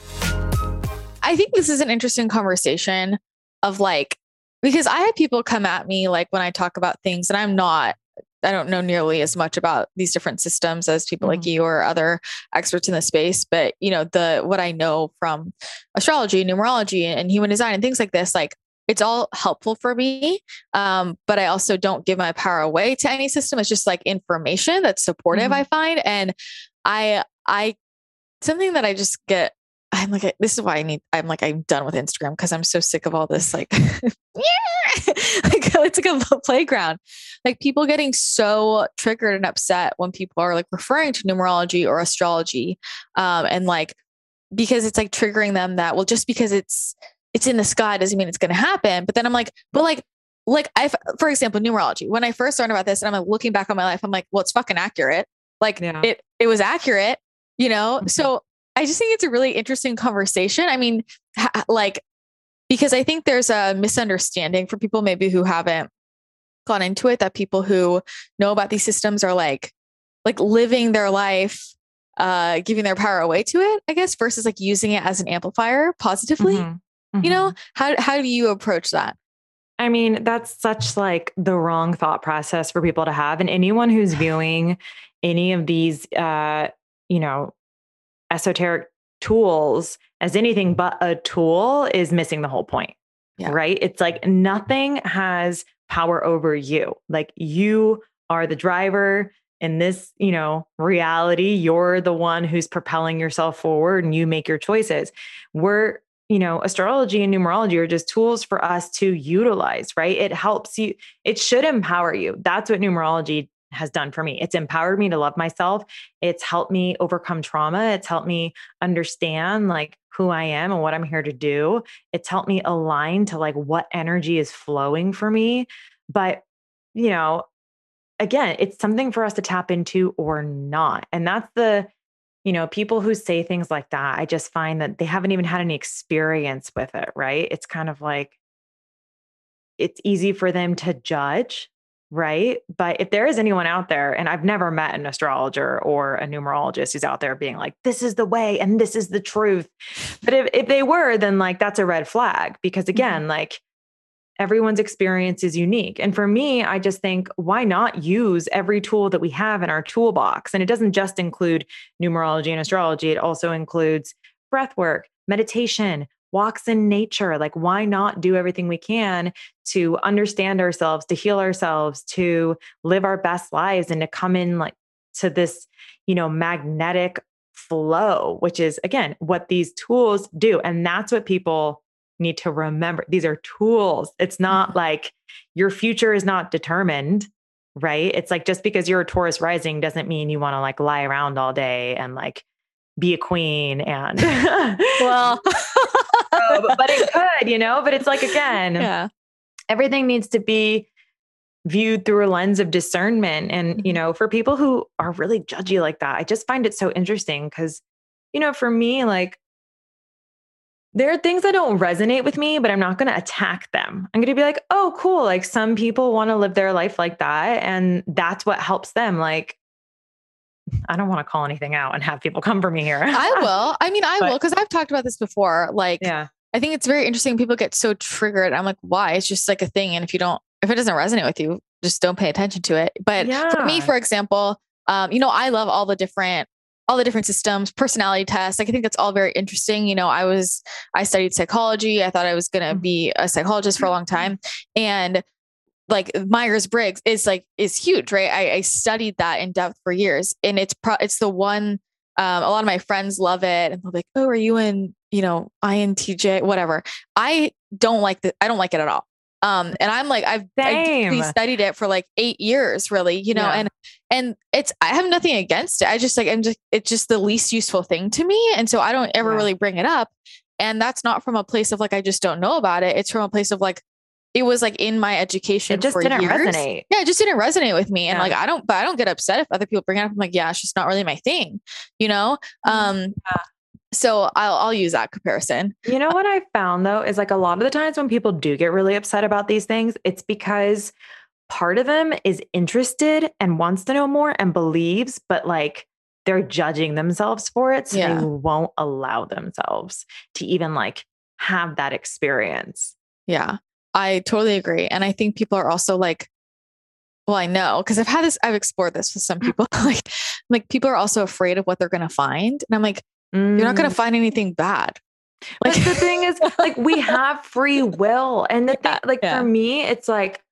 I think this is an interesting conversation of like, because I have people come at me like when I talk about things and I'm not I don't know nearly as much about these different systems as people mm-hmm. like you or other experts in the space, but you know, the what I know from astrology, numerology, and human design and things like this, like it's all helpful for me. Um, but I also don't give my power away to any system. It's just like information that's supportive, mm-hmm. I find. And I I something that I just get I'm like, this is why I need, I'm like, I'm done with Instagram because I'm so sick of all this, like, yeah, like it's like a playground. Like people getting so triggered and upset when people are like referring to numerology or astrology. Um, and like, because it's like triggering them that, well, just because it's, it's in the sky doesn't mean it's going to happen. But then I'm like, but like, like I, for example, numerology, when I first learned about this and I'm like looking back on my life, I'm like, well, it's fucking accurate. Like yeah. it, it was accurate, you know? Mm-hmm. So I just think it's a really interesting conversation. I mean, ha- like, because I think there's a misunderstanding for people maybe who haven't gone into it that people who know about these systems are like, like living their life, uh, giving their power away to it, I guess, versus like using it as an amplifier positively. Mm-hmm. Mm-hmm. You know, how, how do you approach that? I mean, that's such like the wrong thought process for people to have. And anyone who's viewing any of these, uh, you know, esoteric tools as anything but a tool is missing the whole point. Yeah. Right? It's like nothing has power over you. Like you are the driver in this, you know, reality. You're the one who's propelling yourself forward and you make your choices. We're you know, astrology and numerology are just tools for us to utilize, right? It helps you, it should empower you. That's what numerology has done for me. It's empowered me to love myself. It's helped me overcome trauma. It's helped me understand like who I am and what I'm here to do. It's helped me align to like what energy is flowing for me. But, you know, again, it's something for us to tap into or not. And that's the, you know, people who say things like that, I just find that they haven't even had any experience with it, right? It's kind of like, it's easy for them to judge right? But if there is anyone out there, and I've never met an astrologer or a numerologist who's out there being like, this is the way and this is the truth. But if, if they were, then like that's a red flag because mm-hmm. again, mm-hmm. like everyone's experience is unique. And for me, I just think, why not use every tool that we have in our toolbox? And it doesn't just include numerology and astrology, it also includes breath work, meditation, walks in nature. Like, why not do everything we can to understand ourselves, to heal ourselves, to live our best lives, and to come in like to this, you know, magnetic flow, which is again what these tools do. And that's what people need to remember. These are tools. It's not mm-hmm. like your future is not determined right? It's like just because you're a Taurus rising doesn't mean you want to like lie around all day and like be a queen and well but it could you know but it's like again yeah everything needs to be viewed through a lens of discernment and you mm-hmm. know for people who are really judgy like that i just find it so interesting because you know for me like there are things that don't resonate with me, but I'm not going to attack them. I'm going to be like, oh, cool. Like some people want to live their life like that. And that's what helps them. Like, I don't want to call anything out and have people come for me here. I will. I mean, I but, will because I've talked about this before. Like, yeah, I think it's very interesting. People get so triggered. I'm like, why? It's just like a thing. And if you don't, if it doesn't resonate with you, just don't pay attention to it. But yeah. for me, for example, um, you know, I love all the different all the different systems, personality tests. Like I think that's all very interesting. You know, I was I studied psychology. I thought I was going to mm-hmm. be a psychologist for a long mm-hmm. time, and like Myers Briggs is like is huge, right? I, I, studied that in depth for years, and it's pro- it's the one. Um, a lot of my friends love it, and they're like, "Oh, are you in you know INTJ whatever?" I don't like that. I don't like it at all. Um, and I'm like, I've I studied it for like eight years, really, you know, yeah. and and it's I have nothing against it. I just like I'm just it's just the least useful thing to me, and so I don't ever yeah. really bring it up. And that's not from a place of like I just don't know about it. It's from a place of like it was like in my education. It just didn't years. resonate. Yeah, it just didn't resonate with me. And yeah. like I don't, but I don't get upset if other people bring it up. I'm like, yeah, it's just not really my thing, you know. Mm-hmm. Um, yeah. so I'll I'll use that comparison. You know what I found though is like a lot of the times when people do get really upset about these things, it's because part of them is interested and wants to know more and believes, but like they're judging themselves for it. So yeah. they won't allow themselves to even like have that experience. Yeah. I totally agree. And I think people are also like, Well, I know because I've had this, I've explored this with some people. like, like people are also afraid of what they're going to find. And I'm like, mm. you're not going to find anything bad. Like but the thing is, like we have free will. And the thing, yeah, like yeah. for me, it's like,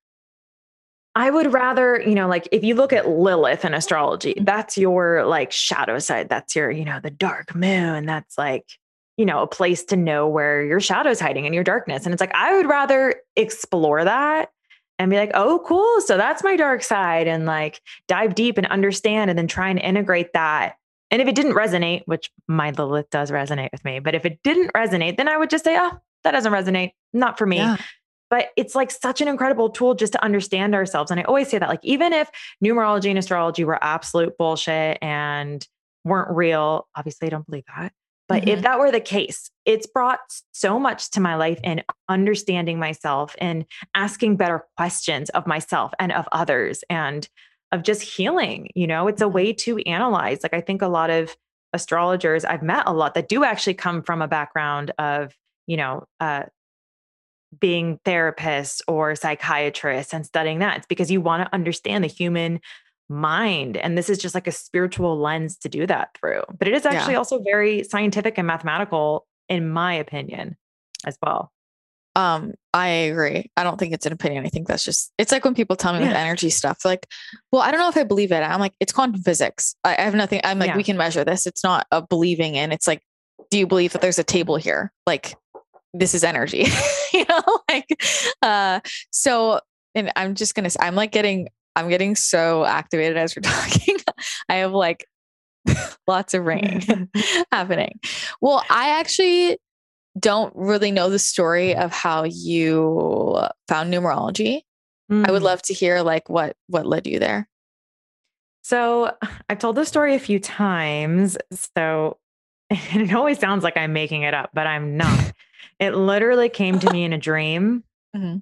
I would rather, you know, like if you look at Lilith in astrology, mm. that's your like shadow side. That's your, you know, the dark moon. That's like, you know, a place to know where your shadow's hiding in your darkness. And it's like, I would rather explore that and be like, oh, cool. So that's my dark side and like dive deep and understand and then try and integrate that. And if it didn't resonate, which my Lilith does resonate with me, but if it didn't resonate, then I would just say, oh, that doesn't resonate. Not for me. Yeah. But it's like such an incredible tool just to understand ourselves. And I always say that, like, even if numerology and astrology were absolute bullshit and weren't real, obviously, I don't believe that. But mm-hmm. if that were the case, it's brought so much to my life in understanding myself and asking better questions of myself and of others and of just healing. You know, it's a mm-hmm. way to analyze. Like, I think a lot of astrologers I've met a lot that do actually come from a background of, you know, uh, being therapists or psychiatrists and studying that. It's because you want to understand the human mind. And this is just like a spiritual lens to do that through. But it is actually yeah. also very scientific and mathematical, in my opinion, as well. Um, I agree. I don't think it's an opinion. I think that's just it's like when people tell me yeah. with energy stuff, like, well, I don't know if I believe it. I'm like, it's quantum physics. I, I have nothing. I'm like, yeah. we can measure this. It's not a believing in. It's like, do you believe that there's a table here? Like, this is energy, you know? Like, uh, so and I'm just gonna I'm like getting I'm getting so activated as we're talking. I have like lots of ringing happening. Well, I actually don't really know the story of how you found numerology. Mm. I would mm. love to hear like what what led you there. So, I've told this story a few times. So, it always sounds like I'm making it up, but I'm not. it literally came to me in a dream. Mm-hmm.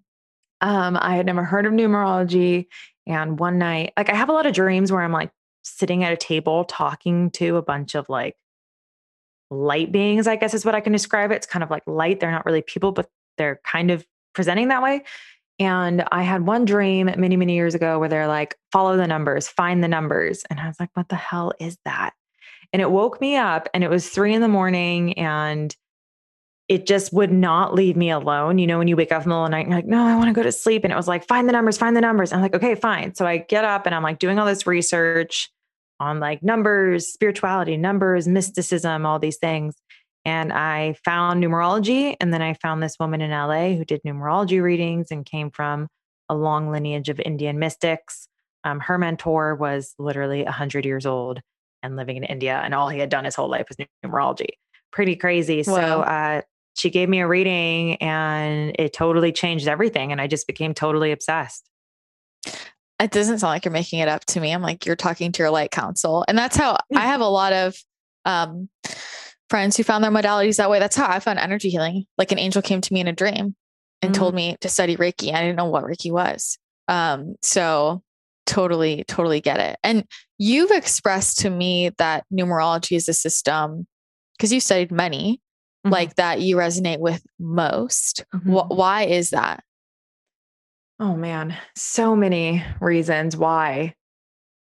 Um, I had never heard of numerology. And one night, like I have a lot of dreams where I'm like sitting at a table talking to a bunch of like light beings, I guess is what I can describe it. It's kind of like light. They're not really people, but they're kind of presenting that way. And I had one dream many, many years ago where they're like, follow the numbers, find the numbers. And I was like, what the hell is that? And it woke me up and it was three in the morning and it just would not leave me alone. You know, when you wake up in the middle of the night and you're like, no, I want to go to sleep. And it was like, find the numbers, find the numbers. I'm like, okay, fine. So I get up and I'm like doing all this research on like numbers, spirituality, numbers, mysticism, all these things. And I found numerology. And then I found this woman in LA who did numerology readings and came from a long lineage of Indian mystics. Um, her mentor was literally 100 years old and living in India. And all he had done his whole life was numerology. Pretty crazy. Wow. So uh, she gave me a reading and it totally changed everything. And I just became totally obsessed. It doesn't sound like you're making it up to me. I'm like, you're talking to your light council. And that's how I have a lot of um, friends who found their modalities that way. That's how I found energy healing. Like an angel came to me in a dream and mm told me to study Reiki. I didn't know what Reiki was. Um, so totally, totally get it. And you've expressed to me that numerology is a system because you studied many mm-hmm. like that you resonate with most. Mm-hmm. Wh- why is that? Oh man, so many reasons why.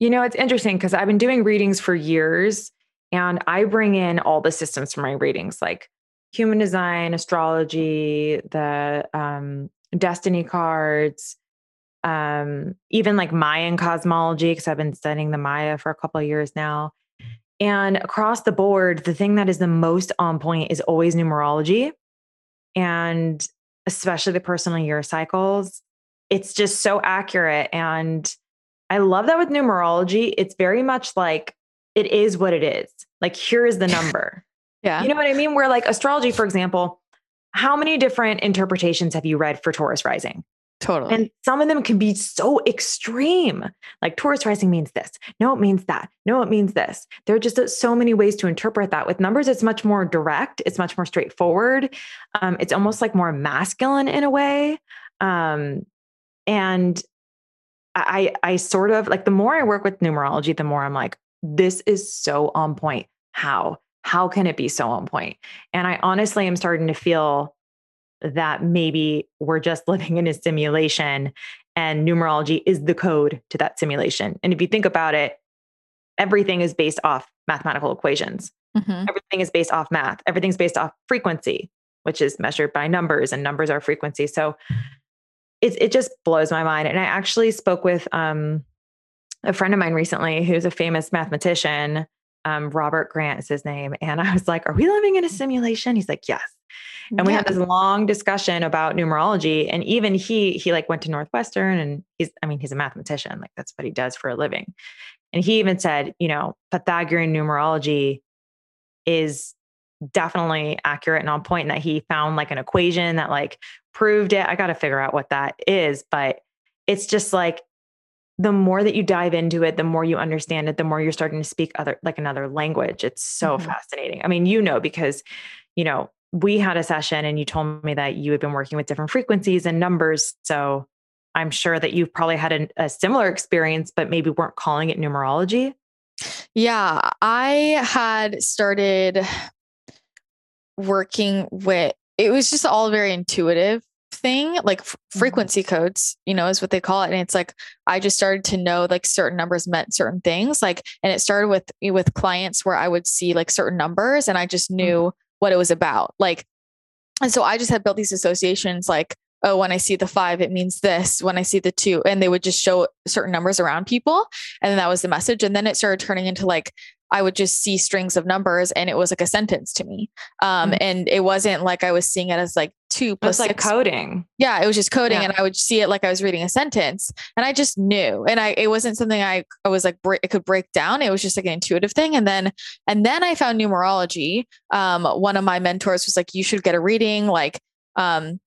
You know, it's interesting because I've been doing readings for years and I bring in all the systems for my readings, like human design, astrology, the um, destiny cards, um, even like Mayan cosmology, because I've been studying the Maya for a couple of years now. And across the board, the thing that is the most on point is always numerology and especially the personal year cycles. It's just so accurate. And I love that with numerology. It's very much like it is what it is. Like, here is the number. yeah. You know what I mean? Where, like, astrology, for example, how many different interpretations have you read for Taurus rising? Totally. And some of them can be so extreme. Like Taurus rising means this. No, it means that. No, it means this. There are just so many ways to interpret that. With numbers, it's much more direct. It's much more straightforward. Um, it's almost like more masculine in a way. Um, and I, I sort of like the more I work with numerology, the more I'm like, this is so on point. How? How can it be so on point? And I honestly am starting to feel that maybe we're just living in a simulation and numerology is the code to that simulation. And if you think about it, everything is based off mathematical equations. Mm-hmm. Everything is based off math. Everything's based off frequency, which is measured by numbers, and numbers are frequency. So it it just blows my mind. And I actually spoke with um, a friend of mine recently who's a famous mathematician. Um, Robert Grant is his name, and I was like, "Are we living in a simulation?" He's like, "Yes." And we had this long discussion about numerology. And even he, he like went to Northwestern and he's, I mean, he's a mathematician, like that's what he does for a living. And he even said, you know, Pythagorean numerology is definitely accurate and on point. point and that he found like an equation that like proved it. I got to figure out what that is, but it's just like the more that you dive into it, the more you understand it, the more you're starting to speak other like another language. It's so mm-hmm. fascinating. I mean, you know because you know, we had a session and you told me that you had been working with different frequencies and numbers. So I'm sure that you've probably had a, a similar experience, but maybe weren't calling it numerology. Yeah, I had started working with it was just all very intuitive thing like f- mm-hmm. frequency codes you know is what they call it and it's like i just started to know like certain numbers meant certain things like and it started with with clients where i would see like certain numbers and i just knew mm-hmm. what it was about like and so i just had built these associations like oh, when I see the five, it means this. When I see the two, and they would just show certain numbers around people. And then that was the message. And then it started turning into like, I would just see strings of numbers and it was like a sentence to me. Um, mm-hmm. And it wasn't like I was seeing it as like two plus like six. coding. Yeah, it was just coding, yeah. and I would see it like I was reading a sentence, and I just knew. And I it wasn't something I I was like break, it could break down. It was just like an intuitive thing. And then and then I found numerology. Um, one of my mentors was like, you should get a reading, like um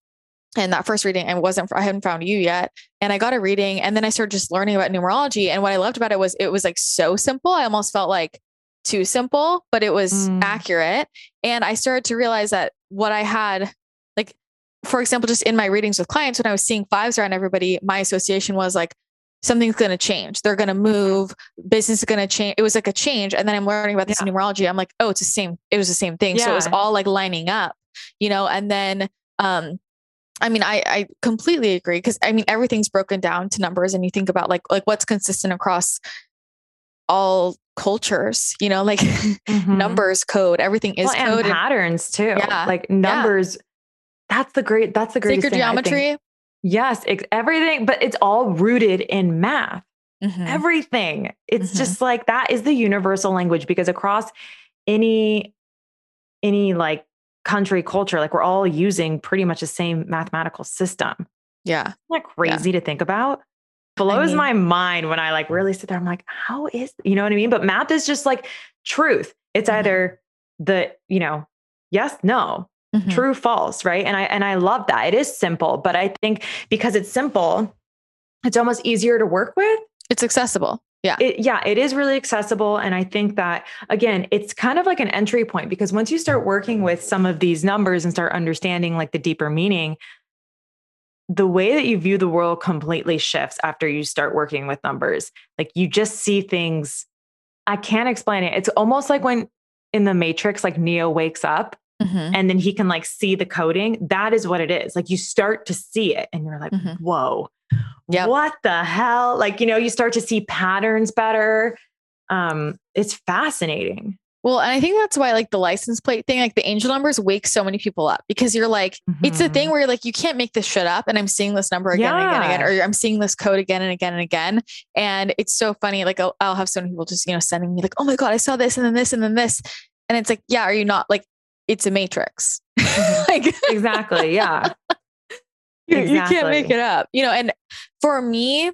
and that first reading and wasn't i hadn't found you yet and i got a reading and then i started just learning about numerology and what i loved about it was it was like so simple i almost felt like too simple but it was mm. accurate and i started to realize that what i had for example just in my readings with clients when i was seeing fives around everybody my association was like something's going to change they're going to move business is going to change it was like a change and then i'm learning about this yeah. numerology i'm like oh it's the same it was the same thing yeah. so it was all like lining up you know and then um I mean, I, I completely agree because I mean everything's broken down to numbers, and you think about like like what's consistent across all cultures, you know, like mm-hmm. numbers, code, everything is well, code and patterns too. Yeah, like numbers. That's the great. That's the great sacred geometry. Yes, everything, but it's all rooted in math. Mm-hmm. Everything. It's mm-hmm. just like that is the universal language because across any any like country culture like we're all using pretty much the same mathematical system yeah Isn't that crazy yeah. to think about blows I mean, my mind when i like really sit there i'm like how is you know what i mean but math is just like truth it's mm-hmm. either the you know yes no mm-hmm. true false right and i and i love that it is simple but i think because it's simple it's almost easier to work with it's accessible yeah. It, yeah, it is really accessible. And I think that, again, it's kind of like an entry point because once you start working with some of these numbers and start understanding like the deeper meaning, the way that you view the world completely shifts after you start working with numbers. Like you just see things. I can't explain it. It's almost like when in the Matrix, like Neo wakes up Mm-hmm. and then he can like see the coding. That is what it is. Like you start to see it and you're like, mm-hmm. whoa, yeah. What the hell? Like, you know, you start to see patterns better. Um, it's fascinating. Well, and I think that's why like the license plate thing, like the angel numbers wake so many people up because you're like, mm-hmm. it's a thing mm-hmm. where you're like, you can't make this shit up. And I'm seeing this number again yeah. and again and again, or I'm seeing this code again and again and again. And it's so funny. Like I'll, I'll have so many people just, you know, sending me like, oh my God, I saw this and then this and then this. And it's like, yeah, are you not like, it's a matrix. Mm-hmm. like exactly. Yeah. You, exactly. you can't make it up, you know. And for me,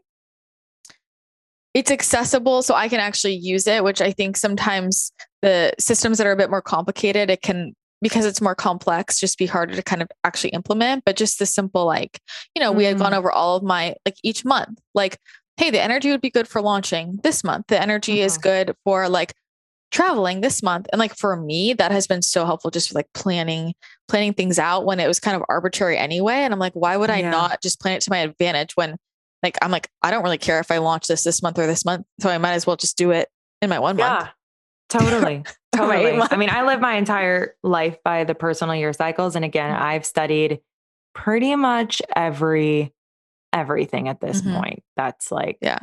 it's accessible, so I can actually use it. Which I think sometimes the systems that are a bit more complicated, it can because it's more complex, just be harder to kind of actually implement. But just the simple, like you know, mm-hmm. we had gone mm-hmm. over all of my like each month, like hey, the energy would be good for launching this month. The energy mm-hmm. is good for like traveling this month and like for me that has been so helpful just for like planning planning things out when it was kind of arbitrary anyway and i'm like why would i yeah. not just plan it to my advantage when like i'm like i don't really care if i launch this this month or this month so i might as well just do it in my one yeah. month totally totally i mean i live my entire life by the personal year cycles and again mm-hmm. i've studied pretty much every everything at this Mhm. point. That's like Yeah.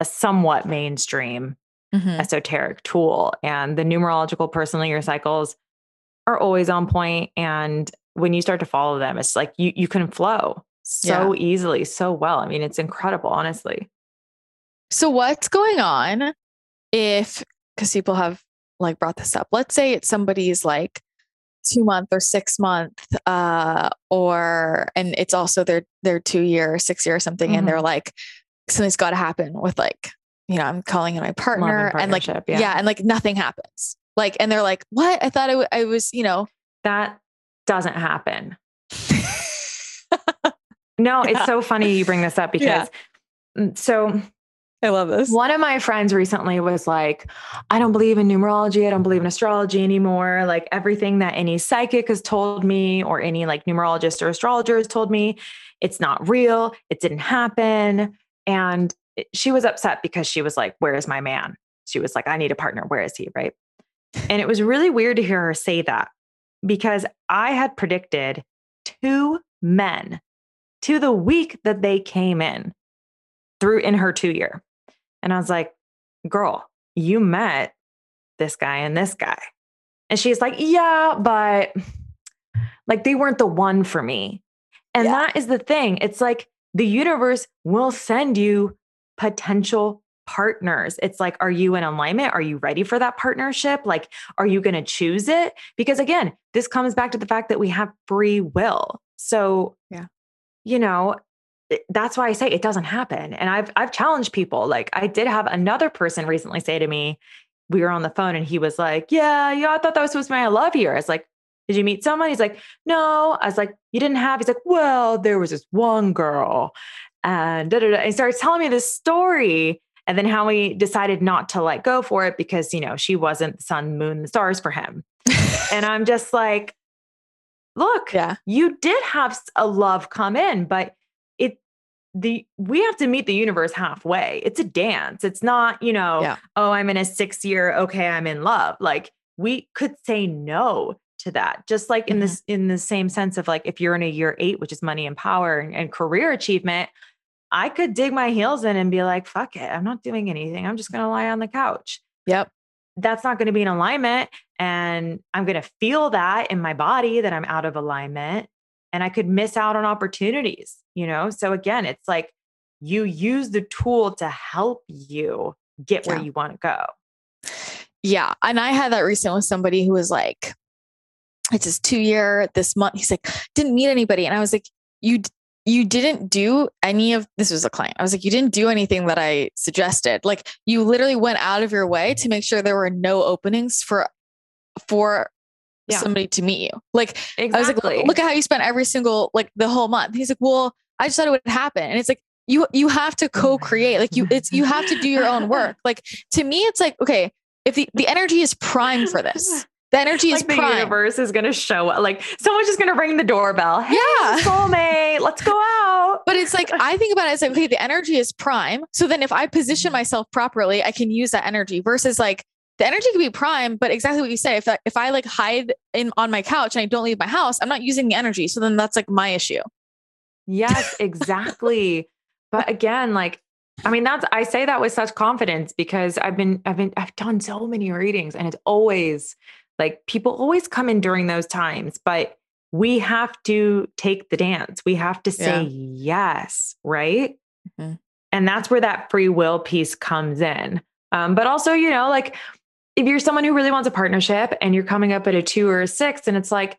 a somewhat mainstream Mhm. esoteric tool. And the numerological personal year cycles are always on point. And when you start to follow them, it's like you you can flow so easily, so well. I mean, it's incredible, honestly. So what's going on if because people have like brought this up. Let's say it's somebody's like two month or six month, uh, or and it's also their their two year, six year or something, and they're like, something's gotta happen with like, you know, I'm calling in my partner and like yeah. yeah. and like nothing happens. Like, and they're like, what? I thought I, w- I was, you know, That doesn't happen. No, Yeah. it's so funny you bring this up because Yeah. Mm, so I love this. one of my friends recently was like, I don't believe in numerology. I don't believe in astrology anymore. Like everything that any psychic has told me or any like numerologist or astrologer has told me, it's not real. It didn't happen. And she was upset because she was like, Where is my man? She was like, I need a partner. Where is he? Right. And it was really weird to hear her say that because I had predicted two men to the week that they came in through in her two year. And I was like, girl, you met this guy and this guy. And she's like, yeah, but like they weren't the one for me. And Yeah. that is the thing. It's like the universe will send you potential partners. It's like, are you in alignment? Are you ready for that partnership? Like, are you going to choose it? Because again, this comes back to the fact that we have free will. So, Yeah. you know, that's why I say it doesn't happen. And I've I've challenged people. Like I did have another person recently say to me, we were on the phone and he was like, Yeah, yeah, I thought that was supposed to be my love year. I was like, Did you meet someone? He's like, No. I was like, You didn't have? He's like, Well, there was this one girl. And da, da, da. And starts telling me this story. And then how he decided not to let go for it because, you know, she wasn't the sun, moon, the stars for him. and I'm just like, look, yeah. you did have a love come in, but it the we have to meet the universe halfway. It's a dance. It's not, you know, Yeah. oh, I'm in a six year, okay, I'm in love. Like we could say no to that. Just like in Mhm. this, in the same sense of like if you're in a year eight, which is money and power and, and career achievement, I could dig my heels in and be like, fuck it, I'm not doing anything. I'm just gonna lie on the couch Yep. that's not going to be in alignment and i'm going to feel that in my body that i'm out of alignment and i could miss out on opportunities you know so again it's like you use the tool to help you get where Yeah. you want to go Yeah. And I had that recently with somebody who was like, it's his two year this month. He's like, didn't meet anybody. And I was like, you, you didn't do any of this was a client. I was like, you didn't do anything that I suggested. Like you literally went out of your way to make sure there were no openings for, for Yeah. somebody to meet you. Like exactly I was like, look, look at how you spent every single, like the whole month. He's like, well, I just thought it would happen. And it's like, you, you have to oh co-create. Like you, it's, you have to do your own work. Like to me, it's like, okay, if the, the energy is prime for this, the energy is like the prime. universe is going to show up like someone's just going to ring the doorbell hey Yeah. soulmate let's go out But it's like, I think about it as like, okay, the energy is prime. So then if I position mm-hmm. myself properly, I can use that energy versus like the energy could be prime, but exactly what you say. If I, if I like hide in on my couch and I don't leave my house, I'm not using the energy. So then that's like my issue. Yes, exactly. but again, like, I mean, that's I say that with such confidence because I've been, I've been, I've done so many readings and it's always like people always come in during those times, but we have to take the dance. We have to say yes, right? Mhm. And that's where that free will piece comes in. Um, but also, you know, like if you're someone who really wants a partnership and you're coming up at a two or a six, and it's like,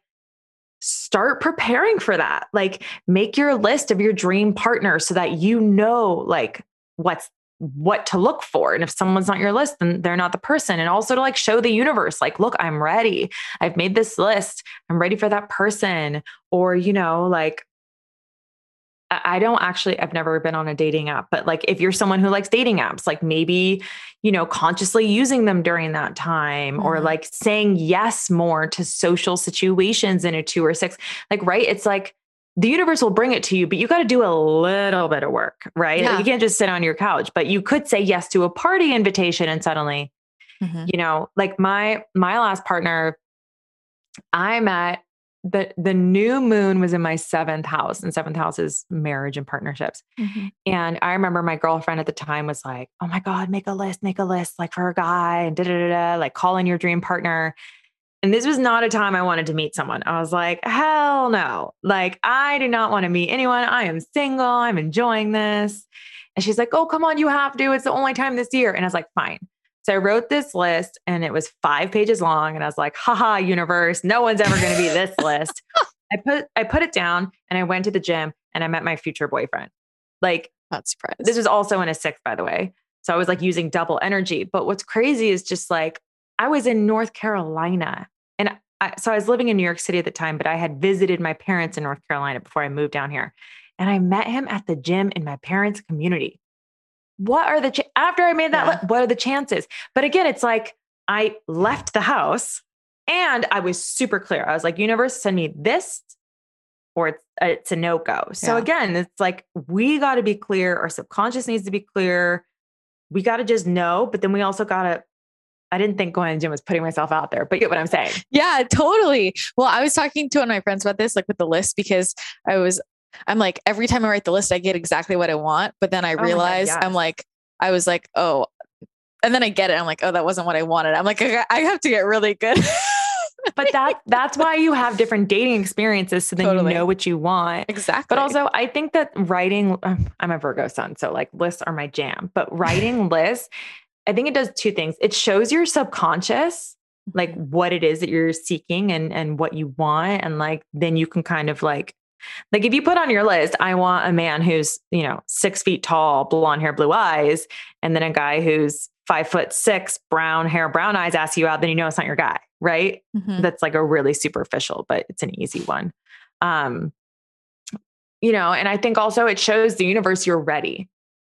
start preparing for that. Like make your list of your dream partner so that you know like what's what to look for. And if someone's not your list, then they're not the person. And also to like show the universe, like, look, I'm ready. I've made this list. I'm ready for that person. Or, you know, like I don't actually, I've never been on a dating app, but like if you're someone who likes dating apps, like maybe, you know, consciously using them during that time or Mhm. like saying yes more to social situations in a two or six. Like, right? It's like the universe will bring it to you, but you got to do a little bit of work, right? Like, you can't just sit on your couch, but you could say yes to a party invitation and suddenly you know like my my last partner i met the the new moon was in my seventh house, and seventh house is marriage and partnerships. Mm-hmm. And I remember my girlfriend at the time was like, "Oh my god, make a list, make a list, like for a guy, and da da da da, like call in your dream partner." And this was not a time I wanted to meet someone. I was like, hell no. Like, I do not want to meet anyone. I am single. I'm enjoying this. And she's like, oh, come on, you have to. It's the only time this year. And I was like, fine. So I wrote this list and it was five pages long. And I was like, haha, universe, no one's ever going to be this list. I put I put it down and I went to the gym and I met my future boyfriend. Like Not surprised. this was also in a sixth, by the way. So I was like using double energy. But what's crazy is just like I was in North Carolina. I, so I was living in New York City at the time, but I had visited my parents in North Carolina before I moved down here. And I met him at the gym in my parents' community. What are the, ch- after I made that, Yeah. what are the chances? But again, it's like I left the house and I was super clear. I was like, universe, send me this or it's, uh, it's a no go. So Yeah. again, it's like we got to be clear. Our subconscious needs to be clear. We got to just know, but then we also got to. I didn't think going to the gym was putting myself out there, but you get what I'm saying. Yeah, totally. Well, I was talking to one of my friends about this, like with the list, because I was, I'm like, every time I write the list, I get exactly what I want. But then I Oh my God, realize I'm like, I was like, oh, and then I get it. I'm like, oh, that wasn't what I wanted. I'm like, I I have to get really good. But that that's why you have different dating experiences, so then Totally. you know what you want. exactly. But also, I think that writing, um, I'm a Virgo sun, so like lists are my jam. But writing lists, I think it does two things. It shows your subconscious like what it is that you're seeking and and what you want, and like then you can kind of like, like if you put on your list, I want a man who's you know six feet tall, blonde hair, blue eyes, and then a guy who's five foot six, brown hair, brown eyes, asks you out, then you know it's not your guy, right? Mhm. that's like a really superficial, but it's an easy one. Um, you know, and I think also it shows the universe you're ready,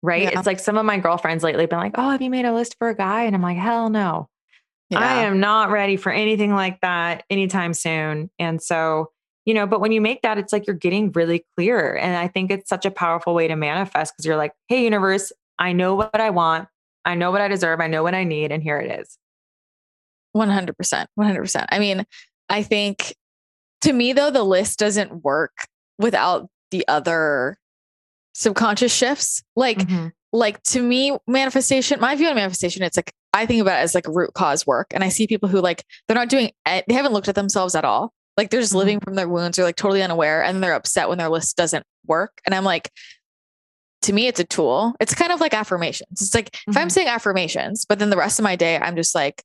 right? Yeah. It's like some of my girlfriends lately have been like, Oh, have you made a list for a guy? And I'm like, hell no. I am not ready for anything like that anytime soon. And so, you know, but when you make that, it's like you're getting really clear. And I think it's such a powerful way to manifest because you're like, hey, universe, I know what I want. I know what I deserve. I know what I need. And here it is. 100%. 100%. I mean, I think to me, though, the list doesn't work without the other subconscious shifts. Like, Mhm. like to me, manifestation, my view on manifestation, it's like I think about it as like root cause work. And I see people who like they're not doing it, they haven't looked at themselves at all. Like they're just Mhm. living from their wounds, they're like totally unaware, and they're upset when their list doesn't work. And I'm like, to me, it's a tool. It's kind of like affirmations. It's like if I'm Mhm. saying affirmations, but then the rest of my day, I'm just like,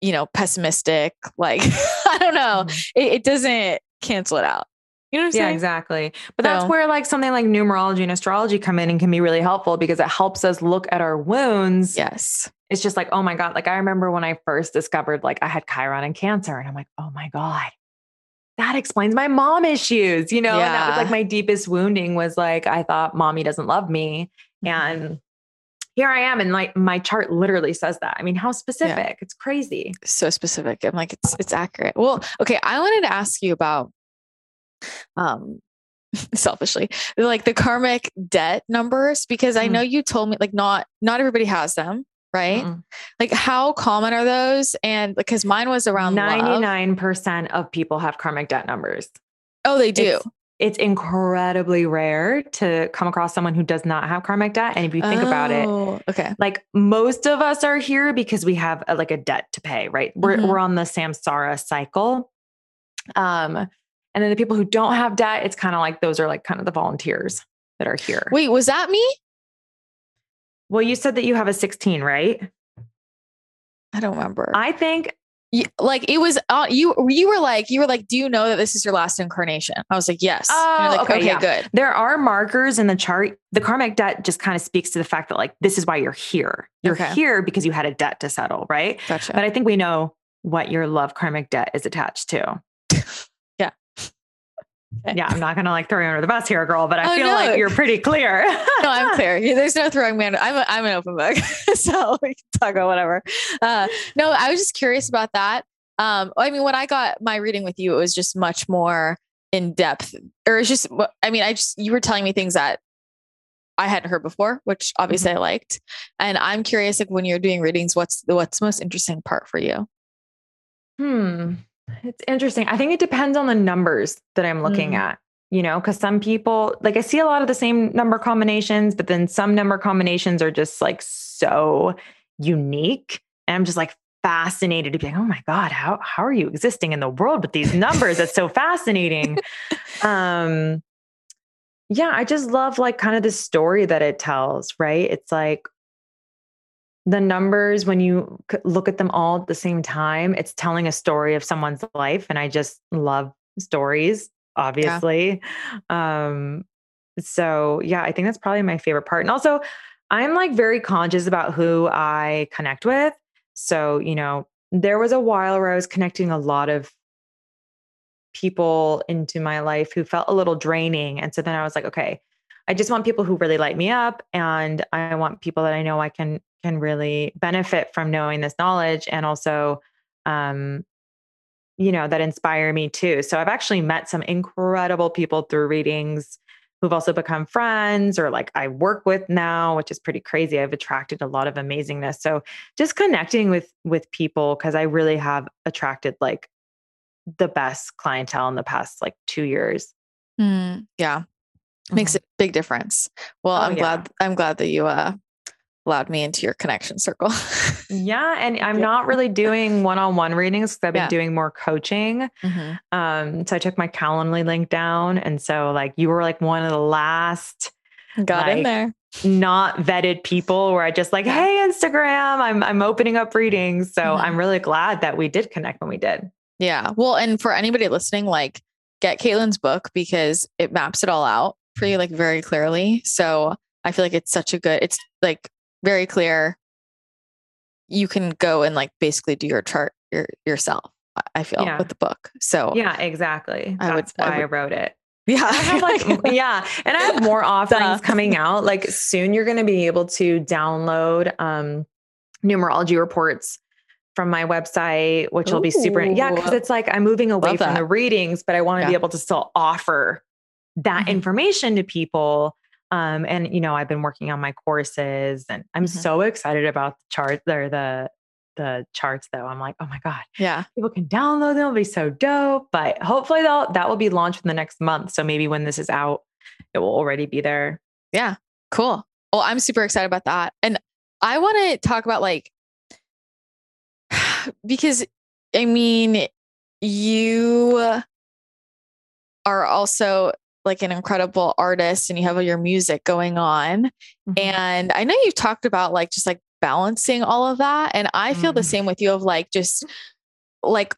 you know, pessimistic. Like, I don't know. Mhm. It, it doesn't cancel it out. You know what I'm Yeah, saying? exactly. But that's where like something like numerology and astrology come in and can be really helpful because it helps us look at our wounds. Yes. It's just like, oh my God. Like I remember when I first discovered like I had Chiron and cancer and I'm like, oh my God. That explains my mom issues, you know? And that was like my deepest wounding was like, I thought mommy doesn't love me. Mm-hmm. And here I am. And like my chart literally says that. I mean, how specific? It's crazy. so specific. I'm like, it's it's accurate. Well, okay. I wanted to ask you about um selfishly like the karmic debt numbers because I Mm. know you told me like not not everybody has them, right? Mm-mm. Like how common are those? And because mine was around 99% of people have karmic debt numbers. Oh, they do. It's, it's incredibly rare to come across someone who does not have karmic debt. And if you think about it, Oh, Okay. like most of us are here because we have a, like a debt to pay, right? We're, Mhm. we're on the samsara cycle. Um, and then the people who don't have debt, it's kind of like those are like kind of the volunteers that are here. Wait, was that me? Well, you said that you have a 16, right? I don't remember. I think like it was uh, you you were like you were like do you know that this is your last incarnation i was like yes Oh, like, okay, yeah. good there are markers in the chart. The karmic debt just kind of speaks to the fact that like this is why you're here. You're Okay. here because you had a debt to settle, right? gotcha But I think we know what your love karmic debt is attached to. Yeah. I'm not gonna like throw you under the bus here, girl, but I Oh, feel no. like you're pretty clear. no i'm clear there's no throwing man i'm, a, I'm an open book so we can talk about whatever uh, no i was just curious about that um, i mean when i got my reading with you it was just much more in depth or it's just i mean i just you were telling me things that i hadn't heard before which obviously i liked and i'm curious like when you're doing readings what's the what's the most interesting part for you Hmm. It's interesting. I think it depends on the numbers that I'm looking Mm. at, you know, because some people, like I see a lot of the same number combinations, but then some number combinations are just like so unique. And I'm just like fascinated to be like, oh my God, how, how are you existing in the world with these numbers? That's so fascinating. um, yeah, I just love like kind of the story that it tells, right? It's like the numbers when you look at them all at the same time it's telling a story of someone's life and i just love stories obviously. Um so yeah i think that's probably my favorite part and also i'm like very conscious about who i connect with. So you know there was a while where i was connecting a lot of people into my life who felt a little draining and so then i was like okay I just want people who really light me up and I want people that I know I can can really benefit from knowing this knowledge and also um you know that inspire me too. So I've actually met some incredible people through readings who've also become friends or like I work with now, which is pretty crazy. I've attracted a lot of amazingness. So just connecting with with people cuz I really have attracted like the best clientele in the past like 2 years. Mm, yeah. Makes Mhm. a big difference. Well, Oh, I'm yeah. glad I'm glad that you uh allowed me into your connection circle. Yeah, and I'm not really doing one-on-one readings because I've been Yeah. doing more coaching. Mhm. Um, so I took my Calendly link down, and so like you were like one of the last Got in there. not vetted people where I just like, hey, Instagram, I'm I'm opening up readings. So Mhm. I'm really glad that we did connect when we did. Yeah. Well, and for anybody listening, like get Caitlin's book because it maps it all out for you like very clearly. So I feel like it's such a good, it's like very clear. You can go and like basically do your chart your, yourself. I- I feel Yeah. with the book. So Yeah, exactly. I would- That's I why I, would- wrote it. yeah, I have like yeah, and I have more offerings Duh. coming out. Like soon, you're going to be able to download um, numerology reports from my website, which will be super. Yeah, because it's like I'm moving away from the readings, but I want to be able to still offer that Mhm. information to people. Um, and you know, I've been working on my courses, and I'm Mhm. so excited about the chart or the the charts. Though I'm like, oh my god, yeah. people can download them. It'll be so dope. But hopefully they'll, that will be launched in the next month. So maybe when this is out, it will already be there. Yeah. Cool. Well, I'm super excited about that. And I want to talk about like, because I mean, you are also like an incredible artist and you have all your music going on. Mm-hmm. And I know you've talked about like just like balancing all of that. And I feel the Mm. same with you of like just like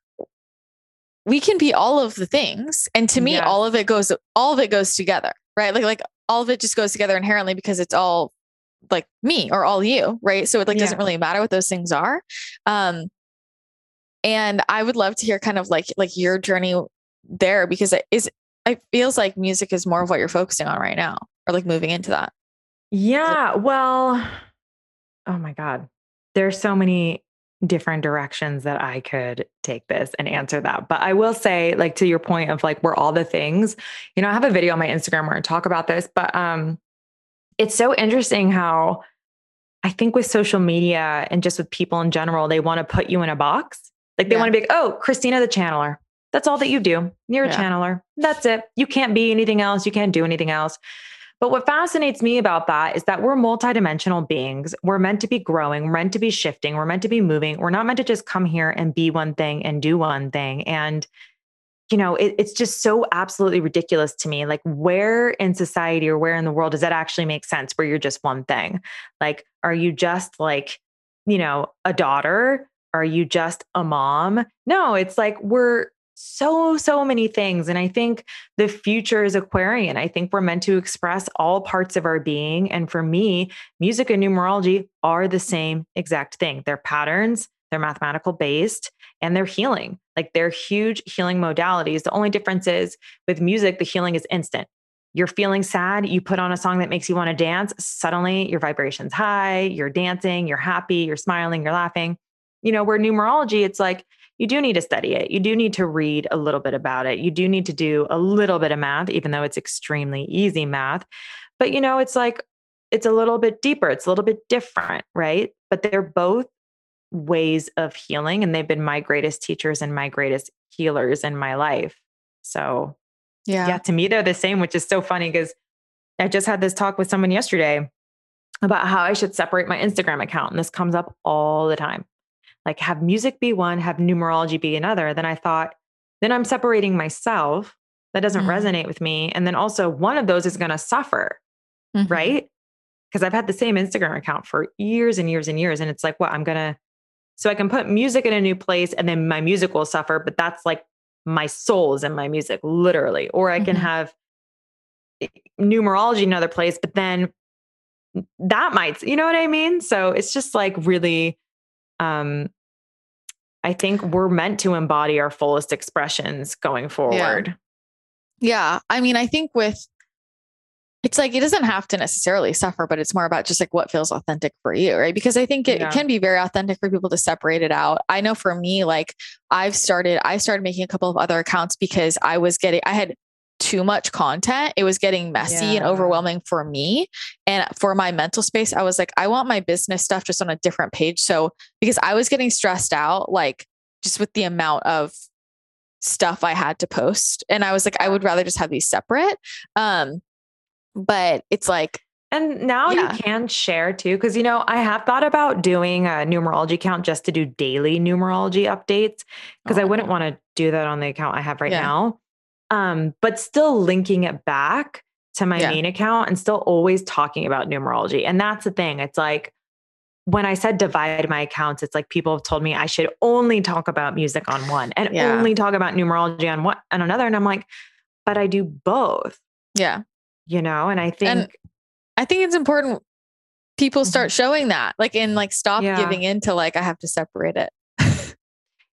we can be all of the things. And to me, Yes. all of it goes all of it goes together, right? Like like all of it just goes together inherently because it's all like me or all you, right? So it like doesn't really matter what those things are. Um and I would love to hear kind of like like your journey there because it is it feels like music is more of what you're focusing on right now or like moving into that. yeah. Well, oh my God. There's so many different directions that I could take this and answer that. But I will say, like, to your point of like, we're all the things, you know, I have a video on my Instagram where I talk about this, but um, it's so interesting how I think with social media and just with people in general, they want to put you in a box. Like they Yeah. want to be like, oh, Christina the channeler. That's all that you do. You're a Yeah. channeler. That's it. You can't be anything else. You can't do anything else. But what fascinates me about that is that we're multidimensional beings. We're meant to be growing, we're meant to be shifting, we're meant to be moving. We're not meant to just come here and be one thing and do one thing. And you know, it, it's just so absolutely ridiculous to me. Like, where in society or where in the world does that actually make sense where you're just one thing? Like, are you just like, you know, a daughter? Are you just a mom? No, it's like we're so, so many things. And I think the future is Aquarian. I think we're meant to express all parts of our being. And for me, music and numerology are the same exact thing. They're patterns, they're mathematical based, and they're healing. Like they're huge healing modalities. The only difference is with music, the healing is instant. You're feeling sad, you put on a song that makes you want to dance, suddenly your vibration's high, you're dancing, you're happy, you're smiling, you're laughing. You know, where numerology, it's like you do need to study it. You do need to read a little bit about it. You do need to do a little bit of math, even though it's extremely easy math. But, you know, it's like, it's a little bit deeper, it's a little bit different, right? But they're both ways of healing and they've been my greatest teachers and my greatest healers in my life. So Yeah. yeah, to me they're the same, which is so funny because I just had this talk with someone yesterday about how I should separate my Instagram account. And this comes up all the time. Like have music be one, have numerology be another. Then I thought, then I'm separating myself. That doesn't Mhm. resonate with me. And then also one of those is going to suffer, Mhm. right? Because I've had the same Instagram account for years and years and years. And it's like, what? I'm going to, so I can put music in a new place and then my music will suffer, but that's like my soul is in my music, literally. Or I can Mhm. have eh, numerology in another place, but then that might, you know what I mean? So it's just like really, um, I think we're meant to embody our fullest expressions going forward. Yeah. I mean, I think with it's like it doesn't have to necessarily suffer, but it's more about just like what feels authentic for you, right? Because I think it, Yeah. it can be very authentic for people to separate it out. I know for me, like I've started, I started making a couple of other accounts because I was getting, I had too much content. It was getting messy and overwhelming for me. And for my mental space, I was like, I want my business stuff just on a different page. So because I was getting stressed out, like just with the amount of stuff I had to post. And I was like, I would rather just have these separate. Um, but it's like, And now Yeah. you can share too, because you know, I have thought about doing a numerology count just to do daily numerology updates because I Oh. wouldn't want to do that on the account I have right Yeah. now. Um, but still linking it back to my Yeah. main account and still always talking about numerology. And that's the thing. It's like when I said divide my accounts, it's like people have told me I should only talk about music on one and Yeah. only talk about numerology on one on another. And I'm like, but I do both, yeah. you know? And I think And I think it's important people start showing that, like, in like stop Mm-hmm. Yeah. giving into like, I have to separate it.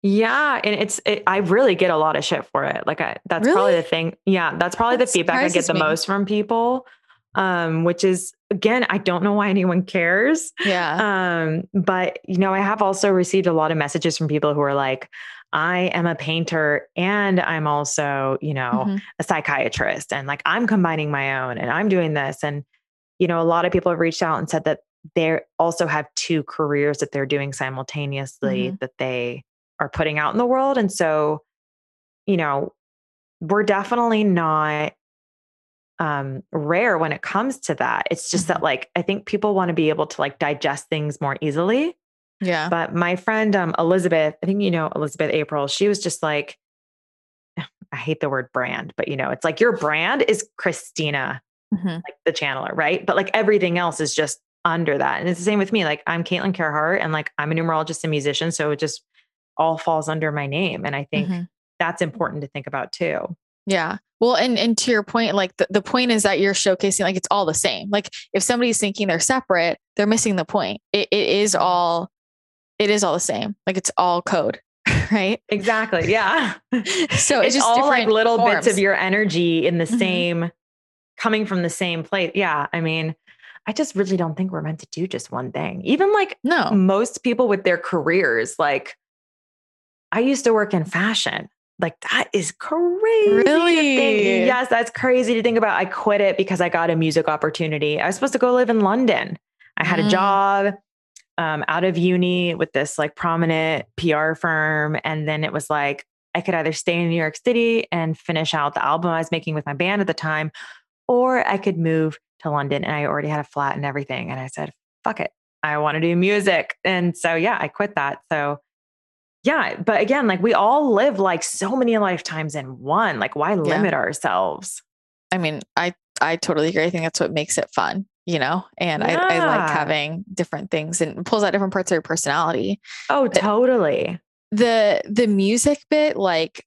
Yeah, and it's it, I really get a lot of shit for it. Like I, that's probably the thing. Yeah, that's probably That the feedback I get the me. most from people. Um, which is again, I don't know why anyone cares. Yeah. Um, but you know, I have also received a lot of messages from people who are like, I am a painter and I'm also, you know, Mhm. a psychiatrist and like I'm combining my own and I'm doing this. And, you know, a lot of people have reached out and said that they also have two careers that they're doing simultaneously Mhm. that they are putting out in the world. And so, you know, we're definitely not um rare when it comes to that. It's just that like I think people want to be able to like digest things more easily. Yeah. But my friend um, Elizabeth, I think you know Elizabeth April, she was just like, I hate the word brand, but you know, it's like your brand is Christina, Mhm. like the channeler, right? But like everything else is just under that. And it's the same with me. Like I'm Caitlin Kaerhart and like I'm a numerologist and musician. So it just all falls under my name. And I think Mhm. that's important to think about too. Yeah. Well, and and to your point, like the, the point is that you're showcasing like it's all the same. Like if somebody's thinking they're separate, they're missing the point. It, it is all it is all the same. Like it's all code, right? Exactly. Yeah. So it's, it's just all like little bits of your energy in the Mhm. same coming from the same place. Yeah. I mean, I just really don't think we're meant to do just one thing. Even like no. most people with their careers, like I used to work in fashion. Like that is crazy. Really? Yes, that's crazy to think about. I quit it because I got a music opportunity. I was supposed to go live in London. I had Mm. a job um, out of uni with this like prominent PR firm. And then it was like, I could either stay in New York City and finish out the album I was making with my band at the time, or I could move to London. And I already had a flat and everything. And I said, fuck it. I want to do music. And so, yeah, I quit that. So, yeah. But again, like we all live like so many lifetimes in one. Like, why limit ourselves? I mean, I I totally agree. I think that's what makes it fun, you know. And I, I like having different things and pulls out different parts of your personality. Oh, totally. The the music bit, like,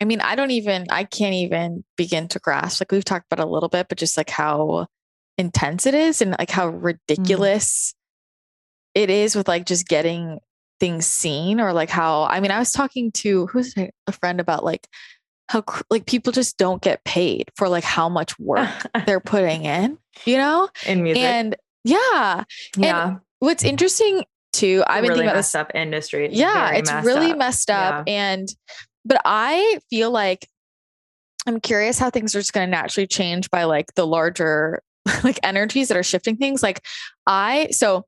I mean, I don't even I can't even begin to grasp. Like we've talked about a little bit, but just like how intense it is and like how mm-hmm. ridiculous it is with like just getting things seen or like how I mean, I was talking to who's a friend about like how like people just don't get paid for like how much work they're putting in, you know? in music. And yeah, yeah. what's interesting too, I've been really thinking about messed this. up industry. It's Yeah, it's messed really up. messed up. And but I feel like I'm curious how things are just going to naturally change by like the larger like energies that are shifting things. Like I so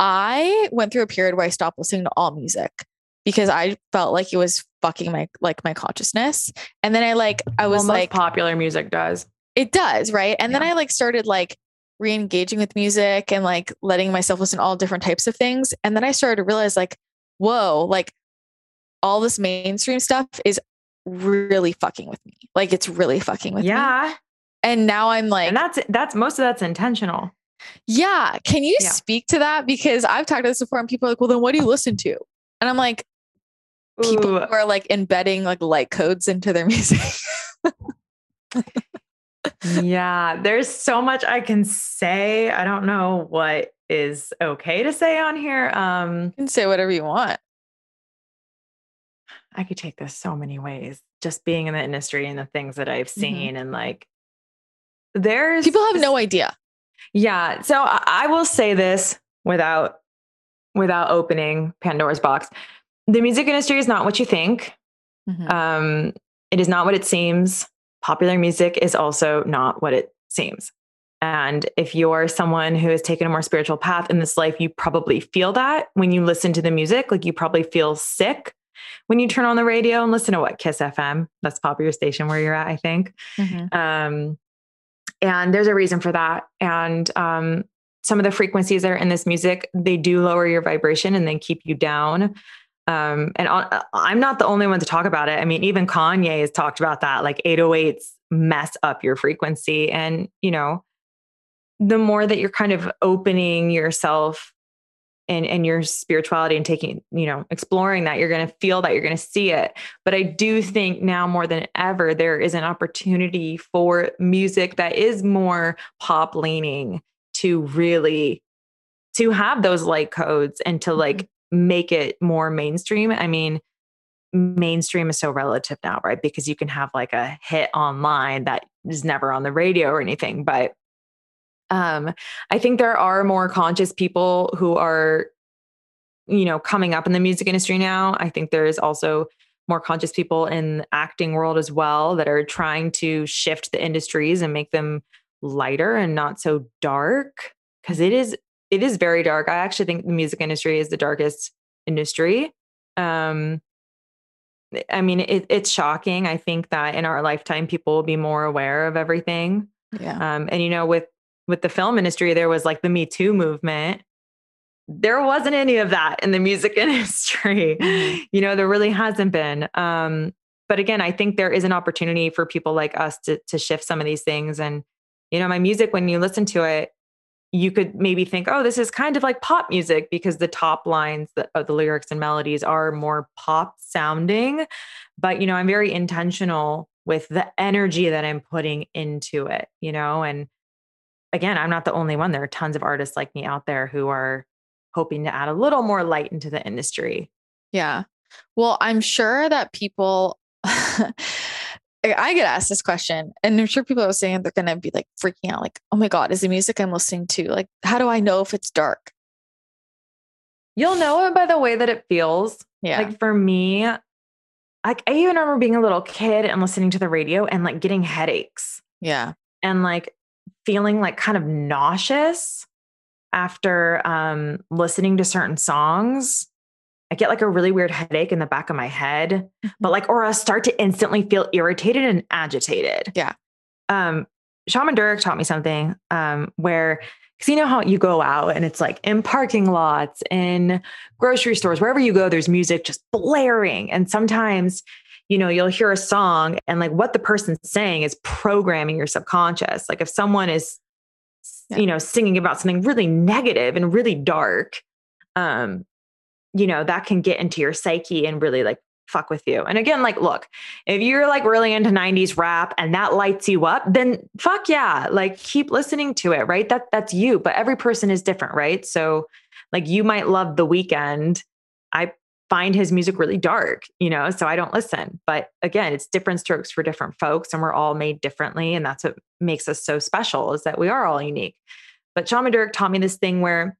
I went through a period where I stopped listening to all music because I felt like it was fucking my like my consciousness. And then I like I was like popular music does. It does, right? And yeah. then I like started like re-engaging with music and like letting myself listen to all different types of things. And then I started to realize like, whoa, like all this mainstream stuff is really fucking with me. Like it's really fucking with yeah. me. Yeah. And now I'm like And that's that's most of that's intentional. Yeah. Can you yeah. speak to that? Because I've talked to this before and people are like, well, then what do you listen to? And I'm like, people Ooh. who are like embedding like light codes into their music. yeah. There's so much I can say. I don't know what is okay to say on here. Um you can say whatever you want. I could take this so many ways. Just being in the industry and the things that I've mm-hmm. seen mm-hmm. and like there's people have no idea. Yeah. So I will say this without without opening Pandora's box. The music industry is not what you think. Mm-hmm. Um, it is not what it seems. Popular music is also not what it seems. And if you're someone who has taken a more spiritual path in this life, you probably feel that when you listen to the music. Like you probably feel sick when you turn on the radio and listen to what Kiss FM. That's popular station where you're at, I think. Mm-hmm. Um, and there's a reason for that. And um, some of the frequencies that are in this music, they do lower your vibration and then keep you down. Um, and I'm not the only one to talk about it. I mean, even Kanye has talked about that. Like 808s mess up your frequency. And, you know, the more that you're kind of opening yourself and and your spirituality and taking you know exploring that you're going to feel that you're going to see it. But i do think now more than ever there is an opportunity for music that is more pop leaning to really to have those light codes and to like mm-hmm. make it more mainstream. I mean mainstream is so relative now right? Because you can have like a hit online that is never on the radio or anything but um, I think there are more conscious people who are, you know, coming up in the music industry now. I think there is also more conscious people in the acting world as well that are trying to shift the industries and make them lighter and not so dark because it is it is very dark. I actually think the music industry is the darkest industry. Um, I mean, it, it's shocking. I think that in our lifetime, people will be more aware of everything. Yeah. Um, and you know, with with the film industry, there was like the Me Too movement. There wasn't any of that in the music industry. Mm-hmm. You know, there really hasn't been. Um, but again, I think there is an opportunity for people like us to to shift some of these things. And you know, my music, when you listen to it, you could maybe think, oh, this is kind of like pop music because the top lines of the lyrics and melodies are more pop sounding. But you know, I'm very intentional with the energy that I'm putting into it. You know, and again, I'm not the only one. There are tons of artists like me out there who are hoping to add a little more light into the industry. Yeah. Well, I'm sure that people, I get asked this question, and I'm sure people are saying they're going to be like freaking out, like, oh my God, is the music I'm listening to, like, how do I know if it's dark? You'll know it by the way that it feels. Yeah. Like for me, like I even remember being a little kid and listening to the radio and like getting headaches. Yeah. And like feeling like kind of nauseous after um, listening to certain songs. I get like a really weird headache in the back of my head, but mm-hmm. like, or I start to instantly feel irritated and agitated. Yeah. Um, Shaman Durek taught me something um, where, because you know how you go out and it's like in parking lots, in grocery stores, wherever you go, there's music just blaring. And sometimes you know, you'll hear a song and like what the person's saying is programming your subconscious. Like if someone is, yeah. you know, singing about something really negative and really dark, um, you know, that can get into your psyche and really like fuck with you. And again, like, look, if you're like really into 90s rap and that lights you up, then fuck yeah, like keep listening to it, right? That that's you, but every person is different, right? So like you might love the Weeknd. I find his music really dark, you know, so I don't listen. But again, it's different strokes for different folks and we're all made differently. And that's what makes us so special is that we are all unique. But Shaman Durek taught me this thing where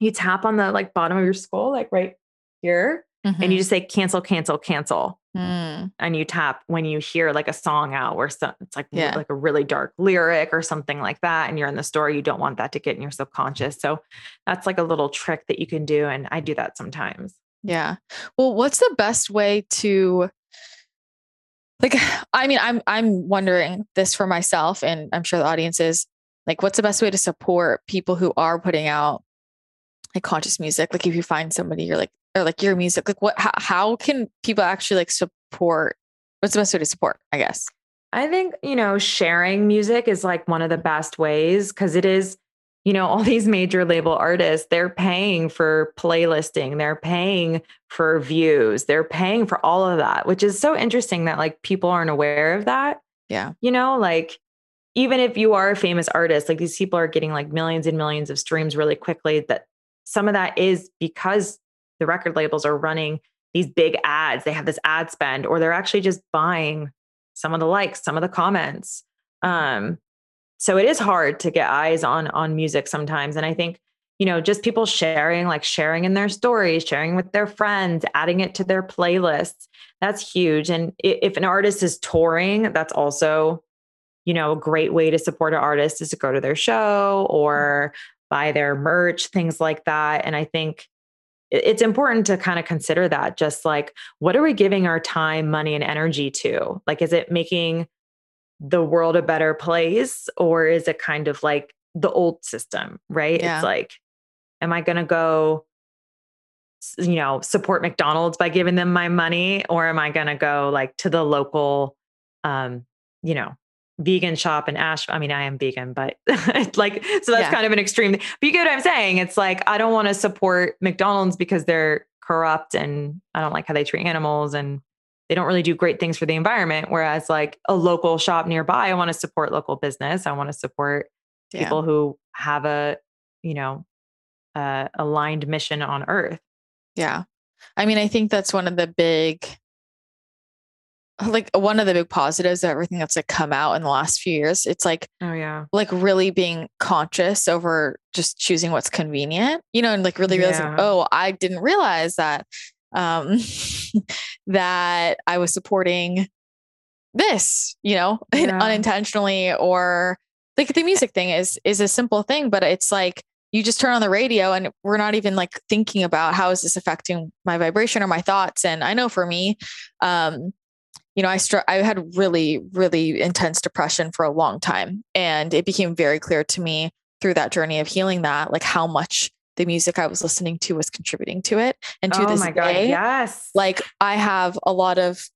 you tap on the like bottom of your skull, like right here, and you Mhm. just say cancel, cancel, cancel. Mm. And you tap when you hear like a song out where so, it's like Yeah. like a really dark lyric or something like that, and you're in the store, you don't want that to get in your subconscious. So that's like a little trick that you can do, and I do that sometimes. Yeah. Well, what's the best way to like I mean, I'm I'm wondering this for myself and I'm sure the audience is like what's the best way to support people who are putting out like conscious music? Like if you find somebody you're like or like your music, like what how, how can people actually like support what's the best way to support, I guess? I think, you know, sharing music is like one of the best ways because it is, you know, all these major label artists, they're paying for playlisting, they're paying for views, they're paying for all of that, which is so interesting that like people aren't aware of that. Yeah. You know, like even if you are a famous artist, like these people are getting like millions and millions of streams really quickly, that some of that is because the record labels are running these big ads. They have this ad spend, or they're actually just buying some of the likes, some of the comments. Um, so it is hard to get eyes on on music sometimes. And I think, you know, just people sharing, like sharing in their stories, sharing with their friends, adding it to their playlists, that's huge. And if an artist is touring, that's also, you know, a great way to support an artist is to go to their show or mm-hmm. buy their merch, things like that. And I think it's important to kind of consider that just like what are we giving our time money and energy to like is it making the world a better place or is it kind of like the old system right Yeah. it's like am i going to go you know support mcdonald's by giving them my money or am i going to go like to the local um you know vegan shop in ash i mean i am vegan but like so that's Yeah. kind of an extreme but you get what i'm saying it's like i don't want to support mcdonald's because they're corrupt and i don't like how they treat animals and they don't really do great things for the environment whereas like a local shop nearby i want to support local business i want to support Yeah. people who have a you know uh, aligned mission on earth Yeah. I mean, I think that's one of the big like one of the big positives of everything that's like come out in the last few years. It's like oh yeah like really being conscious over just choosing what's convenient, you know, and like really realizing, Yeah. oh, I didn't realize that um that I was supporting this, you know, Yeah. unintentionally or like the music thing is is a simple thing, but it's like you just turn on the radio and we're not even like thinking about how is this affecting my vibration or my thoughts. And I know for me, um, you know, I str- I had really, really intense depression for a long time. And it became very clear to me through that journey of healing that, like how much the music I was listening to was contributing to it. And to oh this my god day, yes like I have a lot of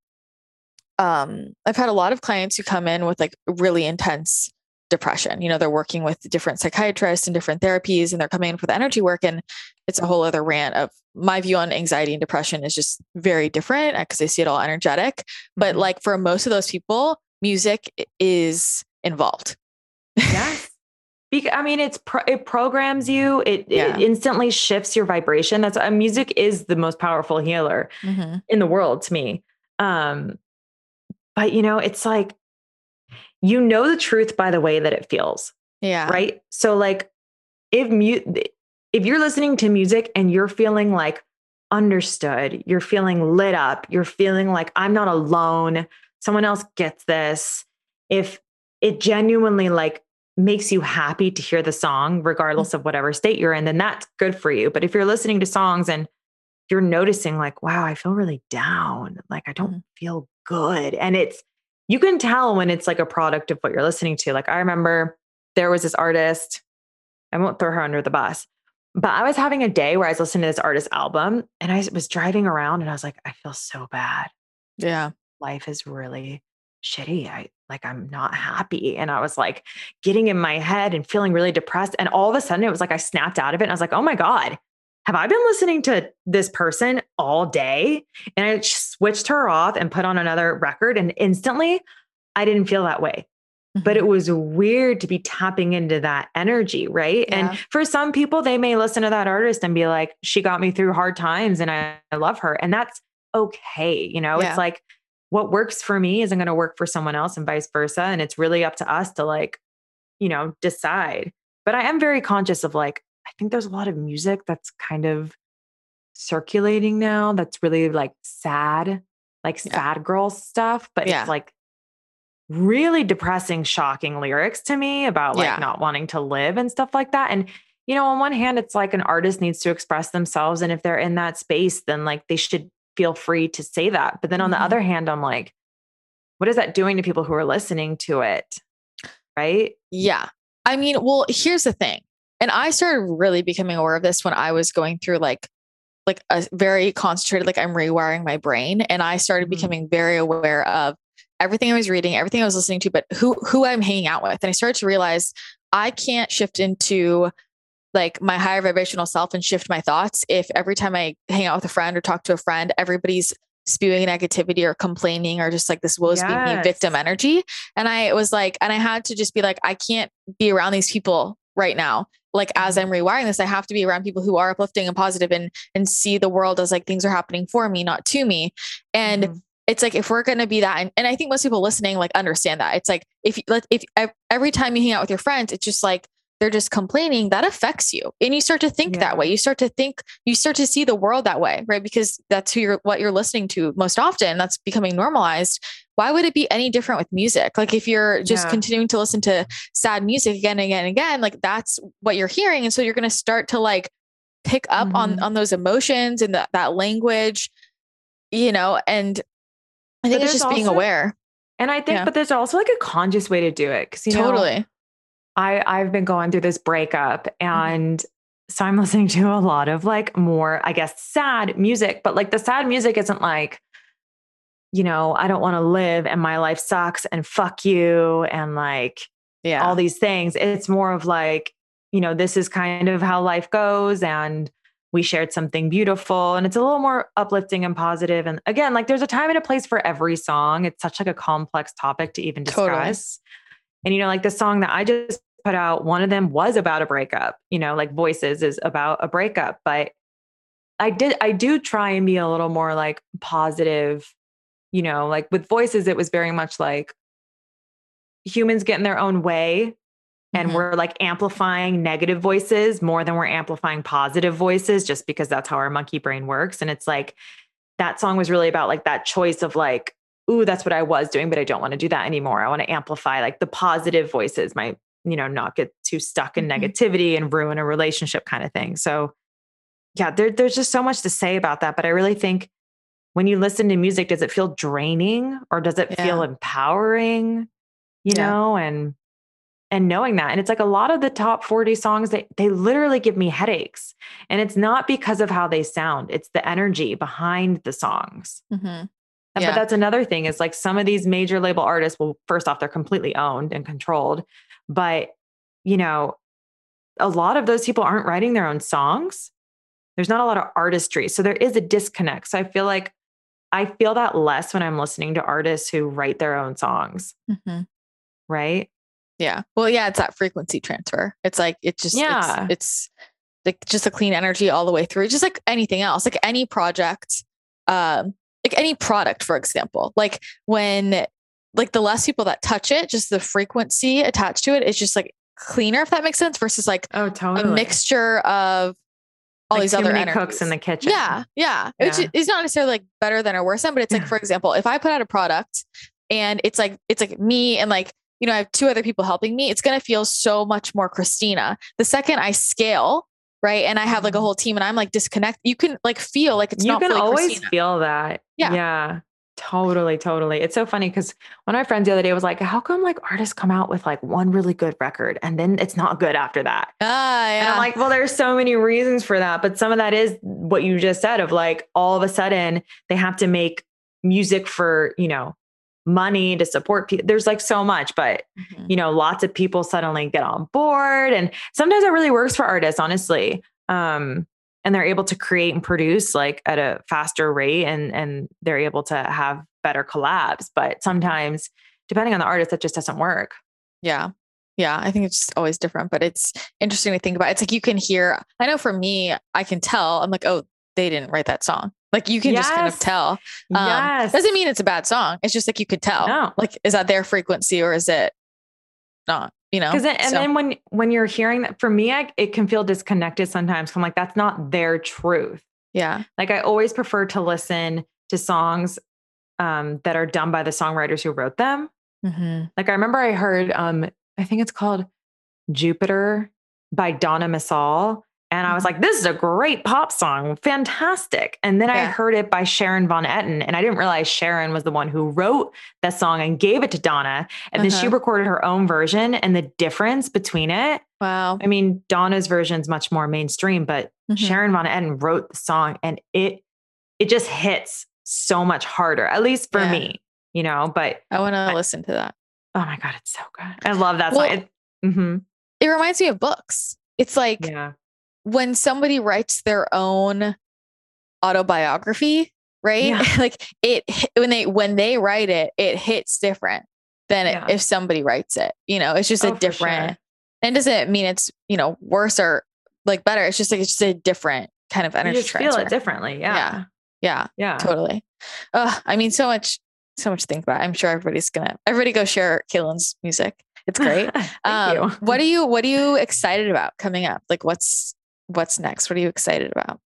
um I've had a lot of clients who come in with like really intense depression. You know, they're working with different psychiatrists and different therapies and they're coming in for the energy work and it's a whole other rant of my view on anxiety and depression is just very different because I see it all energetic. But Mhm. like for most of those people, music is involved. yes Bec- I mean, it's pro- it programs you. It, Yeah. it instantly shifts your vibration. That's uh, music is the most powerful healer Mhm. in the world to me. Um, but you know, it's like you know the truth by the way that it feels, Yeah. right? So like, if mu- if you're listening to music and you're feeling like understood, you're feeling lit up, you're feeling like I'm not alone, someone else gets this. If it genuinely like makes you happy to hear the song, regardless of whatever state you're in, then that's good for you. But if you're listening to songs and you're noticing, like, wow, I feel really down, like, I don't Mhm. feel good. And it's, you can tell when it's like a product of what you're listening to. Like, I remember there was this artist, I won't throw her under the bus, but I was having a day where I was listening to this artist's album and I was driving around and I was like, I feel so bad Yeah. life is really shitty. I like I'm not happy. And I was like getting in my head and feeling really depressed. And all of a sudden it was like I snapped out of it and I was like, oh my God, have I been listening to this person all day? And I switched her off and put on another record. And instantly I didn't feel that way. But it mm-hmm. was weird to be tapping into that energy, right? Yeah. And for some people, they may listen to that artist and be like, she got me through hard times and I, I love her. And that's okay. You know, Yeah. it's like what works for me isn't going to work for someone else and vice versa. And it's really up to us to like, you know, decide. But I am very conscious of like, I think there's a lot of music that's kind of circulating now that's really like sad, like Yeah. sad girl stuff, but Yeah. it's like really depressing, shocking lyrics to me about like Yeah. not wanting to live and stuff like that. And you know, on one hand, it's like an artist needs to express themselves. And if they're in that space, then like they should feel free to say that. But then on the other hand, I'm like, what is that doing to people who are listening to it? Right? Yeah. I mean, well, here's the thing. And I started really becoming aware of this when I was going through like like a very concentrated like I'm rewiring my brain and I started Mhm. becoming very aware of everything I was reading, everything I was listening to, but who who I'm hanging out with. And I started to realize I can't shift into like my higher vibrational self and shift my thoughts if every time I hang out with a friend or talk to a friend, everybody's spewing negativity or complaining or just like this woes be me victim energy. And I was like, and I had to just be like, I can't be around these people right now. Like as I'm rewiring this, I have to be around people who are uplifting and positive and and see the world as like things are happening for me, not to me. And Mhm. it's like if we're going to be that and, and i think most people listening like understand that it's like if you let if every time you hang out with your friends it's just like they're just complaining that affects you and you start to think Yeah. that way you start to think you start to see the world that way right because that's who you're what you're listening to most often that's becoming normalized why would it be any different with music like if you're just Yeah. continuing to listen to sad music again and again and again like that's what you're hearing and so you're going to start to like pick up on Mhm. on those emotions and that that language you know and I think it's just being aware. And I think, Yeah. but there's also like a conscious way to do it. Cause you know, totally. I I've been going through this breakup Mm-hmm. and so I'm listening to a lot of like more, I guess, sad music, but like the sad music isn't like, you know, I don't want to live and my life sucks and fuck you and like Yeah. all these things. It's more of like, you know, this is kind of how life goes and we shared something beautiful and it's a little more uplifting and positive and again like there's a time and a place for every song it's such like a complex topic to even discuss Totally. and you know like the song that i just put out one of them was about a breakup you know like voices is about a breakup but i did i do try and be a little more like positive you know like with voices it was very much like humans get in their own way and Mhm. we're like amplifying negative voices more than we're amplifying positive voices just because that's how our monkey brain works and it's like that song was really about like that choice of like ooh that's what i was doing but i don't want to do that anymore i want to amplify like the positive voices my you know not get too stuck in Mhm. negativity and ruin a relationship kind of thing so yeah there, there's just so much to say about that but i really think when you listen to music does it feel draining or does it feel empowering you Yeah. know and and knowing that and it's like a lot of the top 40 songs they they literally give me headaches and it's not because of how they sound it's the energy behind the songs Mhm. Yeah. but that's another thing is like some of these major label artists well first off they're completely owned and controlled but you know a lot of those people aren't writing their own songs there's not a lot of artistry so there is a disconnect so i feel like i feel that less when i'm listening to artists who write their own songs Mhm. right Yeah. Well, yeah, it's that frequency transfer. It's like it just Yeah. it's, it's like just a clean energy all the way through. Just like anything else, like any project, um, like any product, for example. Like when like the less people that touch it, just the frequency attached to it is just like cleaner, if that makes sense, versus like oh a mixture of all Like these other many energies. cooks in the kitchen Yeah, yeah. Which Yeah. is not necessarily like better than or worse than, but it's like, for example, if I put out a product and it's like it's like me and like you know I have two other people helping me, it's gonna feel so much more Christina. The second I scale, right, and I have like a Mhm. whole team and I'm like disconnect, you can like feel like it's you not can fully always Christina. feel that. Yeah. Yeah. Totally, totally. It's so funny because one of my friends the other day was like, How come like artists come out with like one really good record and then it's not good after that? Ah, yeah. And I'm like, well, there's so many reasons for that. But some of that is what you just said of like all of a sudden they have to make music for, you know, money to support people. There's like so much, but Mhm. you know, lots of people suddenly get on board. And sometimes it really works for artists, honestly. Um, and they're able to create and produce like at a faster rate and and they're able to have better collabs. But sometimes, depending on the artist, that just doesn't work. Yeah. Yeah. I think it's just always different, but it's interesting to think about. It's like you can hear, I know for me, I can tell, I'm like, oh, they didn't write that song. Like you can just kind of tell. Um, yes. Doesn't mean it's a bad song. It's just like you could tell. No. Like, is that their frequency or is it not? You know? And So- then when when you're hearing that, for me, I, it can feel disconnected sometimes. I'm like, that's not their truth. Yeah. Like I always prefer to listen to songs um, that are done by the songwriters who wrote them. Mm-hmm. Like I remember I heard, um, I think it's called Jupiter by Donna Missal. And I was like, this is a great pop song. Fantastic. And then I heard it by Sharon Van Etten. And I didn't realize Sharon was the one who wrote that song and gave it to Donna. And then she Uh-huh. recorded her own version. And the difference between it, Wow. I mean, Donna's version is much more mainstream, but Mhm. Sharon Van Etten wrote the song and it it just hits so much harder, at least for Yeah. me, you know. But I want to listen to that. oh my God, it's so good. I love that Well, song. It- mhm. It reminds me of books. It's like Yeah. When somebody writes their own autobiography, right? Yeah. like it when they when they write it, it hits different than Yeah. if somebody writes it. You know, it's just Oh, a different. sure. And doesn't mean it's you know worse or like better. It's just like it's just a different kind of You energy just feel transfer. it differently. Yeah. Yeah. Yeah, Yeah. totally. Uh, I mean, so much, so much to think about. I'm sure everybody's gonna everybody go share Caitlin's music. It's great. Thank um, you. What are you What are you excited about coming up? Like, what's what's next? What are you excited about?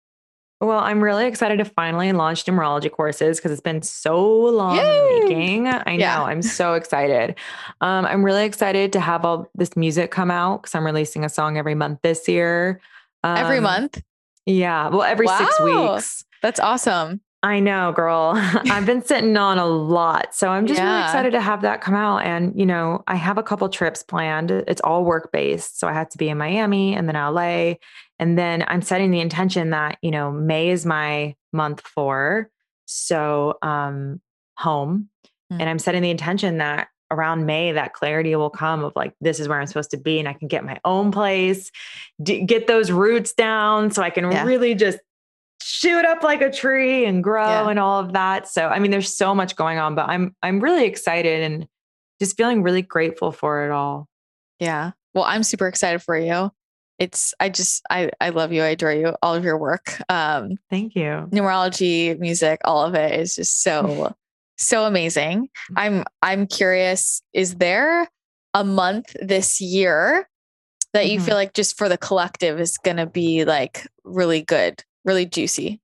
Well, I'm really excited to finally launch numerology courses because it's been so long Yay! making. I know. I'm so excited. Um, I'm really excited to have all this music come out because I'm releasing a song every month this year. Every Um, month. Yeah. Well, every six weeks. That's awesome. I know, girl. I've been sitting on a lot. So I'm just really excited to have that come out. And, you know, I have a couple trips planned. It's all work based. So I had to be in Miami and then LA. And then I'm setting the intention that, you know, May is my month for. So um home. Mm. And I'm setting the intention that around May, that clarity will come of like, this is where I'm supposed to be. And I can get my own place, d- get those roots down so I can Yeah. really just shoot up like a tree and grow Yeah. and all of that. So I mean there's so much going on, but I'm I'm really excited and just feeling really grateful for it all. Yeah. Well, I'm super excited for you. It's I just I I love you. I adore you. All of your work. Um, Thank you. numerology, music, all of it is just so so amazing. I'm I'm curious, is there a month this year that you Mhm. feel like just for the collective is going to be like really good, really juicy?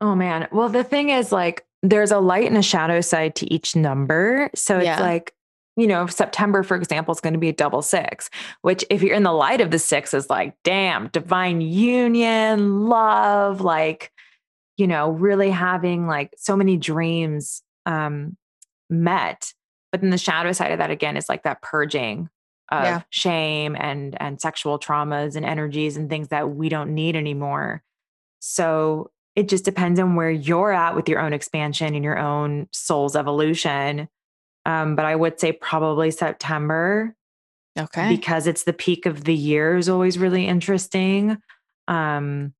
Oh man. Well, the thing is like there's a light and a shadow side to each number. So it's Yeah. like, you know, September, for example, is going to be a double six, which if you're in the light of the six is like, damn, divine union, love, like, you know, really having like so many dreams um met. But then the shadow side of that again is like that purging of Yeah. shame and and sexual traumas and energies and things that we don't need anymore. So it just depends on where you're at with your own expansion and your own soul's evolution. Um, but I would say probably September Okay. because it's the peak of the year is always really interesting. Um,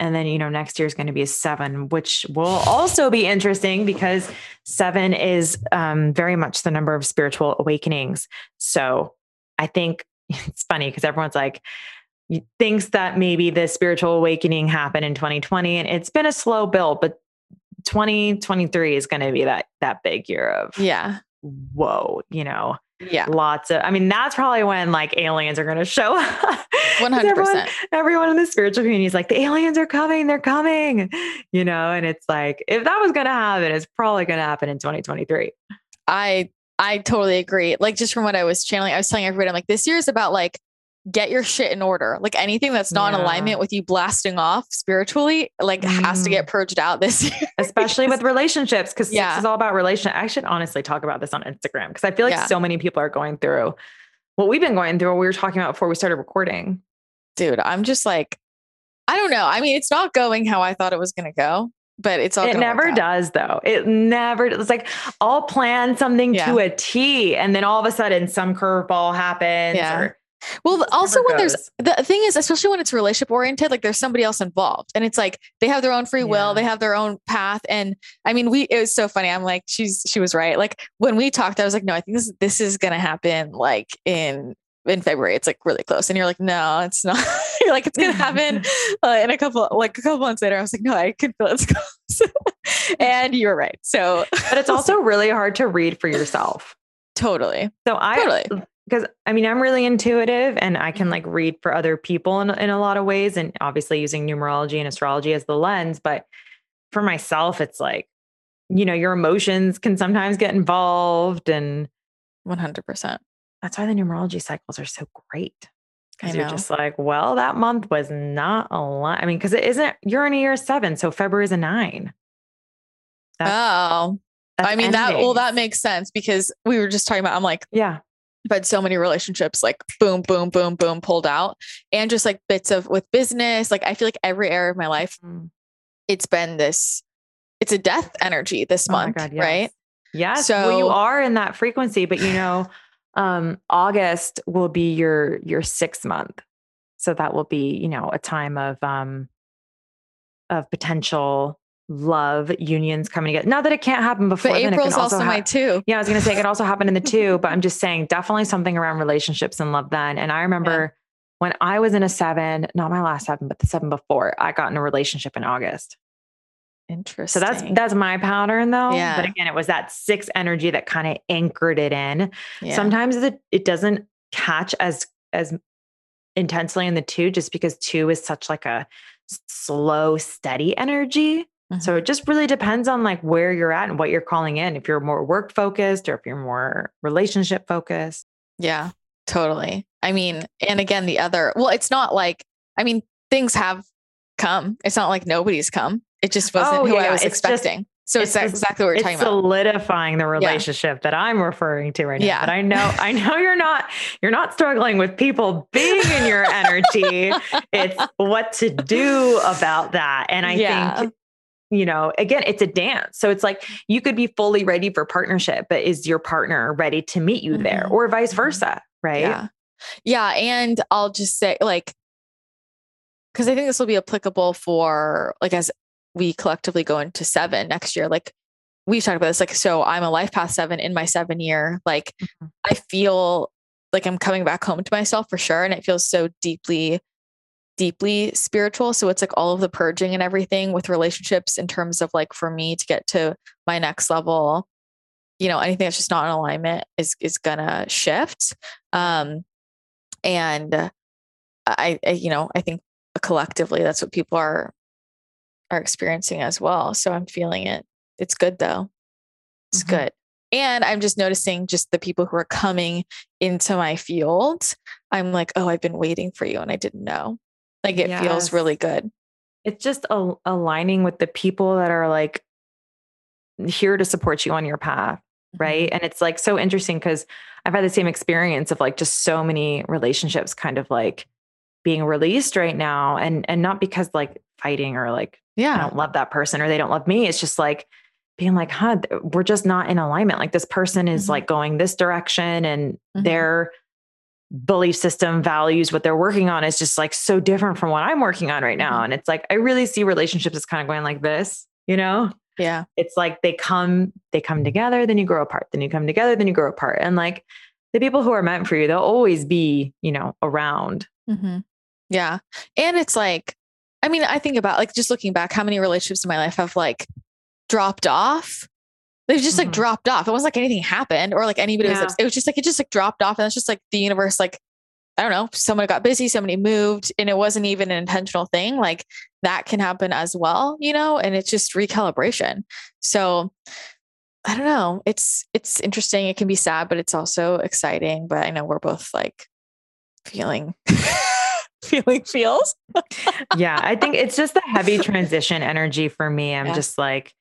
and then, you know, next year is going to be a seven, which will also be interesting because seven is um, very much the number of spiritual awakenings. So I think it's funny because everyone's like, thinks that maybe the spiritual awakening happened in 2020 and it's been a slow build, but 2023 is going to be that that big year of yeah. whoa, you know, Yeah. lots of i mean that's probably when like aliens are going to show up 100%. everyone, everyone in the spiritual community is like the aliens are coming they're coming you know and it's like if that was going to happen it's probably going to happen in 2023 I I totally agree. Like just from what I was channeling, I was telling everybody, I'm like, this year is about like get your shit in order. Like anything that's not in alignment with you blasting off spiritually, like has to Mm. get purged out this year. especially with relationships because Yeah. sex is all about relation i should honestly talk about this on instagram because i feel like Yeah. so many people are going through what we've been going through what we were talking about before we started recording Dude, I'm just like, I don't know. I mean, it's not going how I thought it was gonna go, but it's all it never does though it never it's like i'll plan something to a t and then all of a sudden some curveball happens Yeah. or Well, also when there's the thing is, especially when it's relationship oriented, like there's somebody else involved, and it's like they have their own free will, Yeah. they have their own path, and I mean, we it was so funny. I'm like, she's she was right. Like when we talked, I was like, no, I think this this is gonna happen like in in February. It's like really close, and you're like, no, it's not. you're like, it's gonna happen uh, in a couple like a couple months later. I was like, no, I can feel it's close, and you were right. So but it's also really hard to read for yourself totally, so i totally, because I mean, I'm really intuitive and I can mm-hmm. like read for other people in, in a lot of ways, and obviously using numerology and astrology as the lens. But for myself, it's like, you know, your emotions can sometimes get involved. And 100%. That's why the numerology cycles are so great. Because you're just like, well, that month was not a lot. I mean, because it isn't, you're in a year seven. So February is a nine. That's, oh, I mean, ending. that, well, that makes sense because we were just talking about, I'm like, yeah, I've had so many relationships like boom, boom, boom, boom pulled out and just like bits of with business. Like I feel like every area of my life, mm. it's been this, it's a death energy this oh month, God, yes. right? Yes. So well, you are in that frequency, but you know, um, August will be your your sixth month. So that will be, you know, a time of um of potential love unions coming together. Not that it can't happen before. But April's also, also ha- my two. Yeah, I was going to say it could also happen in the two, but I'm just saying definitely something around relationships and love then. And I remember yeah. when I was in a seven, not my last seven, but the seven before, I got in a relationship in August. Interesting. So that's that's my pattern though. Yeah. But again, it was that six energy that kind of anchored it in. Yeah. Sometimes it, it doesn't catch as as intensely in the two just because two is such like a slow, steady energy. Mm-hmm. So it just really depends on like where you're at and what you're calling in. If you're more work focused or if you're more relationship focused. Yeah, totally. I mean, and again, the other, well, it's not like, I mean, things have come. It's not like nobody's come. It just wasn't oh, who yeah, I was expecting. Just, so it's, it's exactly what we're talking about. Solidifying the relationship yeah. that I'm referring to right now. Yeah. But I know, I know you're not, you're not struggling with people being in your energy. it's what to do about that. And I yeah. think you know, again, it's a dance. So it's like you could be fully ready for partnership, but is your partner ready to meet you mm-hmm. there or vice mm-hmm. versa? Right. Yeah. Yeah. And I'll just say, like, because I think this will be applicable for like as we collectively go into seven next year. Like we've talked about this. Like, so I'm a life path seven in my seven year. Like mm-hmm. I feel like I'm coming back home to myself for sure. And it feels so deeply deeply spiritual. So it's like all of the purging and everything with relationships in terms of like for me to get to my next level, you know, anything that's just not in alignment is is gonna shift. Um and I, I you know, I think collectively that's what people are are experiencing as well. So I'm feeling it. It's good though. It's mm-hmm. good. And I'm just noticing just the people who are coming into my field. I'm like, oh, I've been waiting for you and I didn't know. Like it yes. feels really good. It's just a- aligning with the people that are like here to support you on your path. Right. Mm-hmm. And it's like so interesting because I've had the same experience of like just so many relationships kind of like being released right now. And and not because like fighting or like, yeah, I don't love that person or they don't love me. It's just like being like, huh, we're just not in alignment. Like this person is mm-hmm. like going this direction and mm-hmm. they're belief system values what they're working on is just like so different from what i'm working on right now. Mm-hmm. and it's like i really see relationships as kind of going like this you know? Yeah. It's like they come they come together then you grow apart then you come together then you grow apart. And like the people who are meant for you they'll always be you know around. Mm-hmm. yeah. And it's like i mean i think about like just looking back how many relationships in my life have like dropped off they just like mm-hmm. dropped off. It wasn't like anything happened or like anybody yeah. was, it was just like, it just like dropped off. And it's just like the universe, like, I don't know, someone got busy, somebody moved, and it wasn't even an intentional thing. Like that can happen as well, you know, and it's just recalibration. So I don't know. It's it's interesting. It can be sad, but it's also exciting. But I know we're both like feeling feeling feels. yeah, I think it's just the heavy transition energy for me. I'm yeah. just like,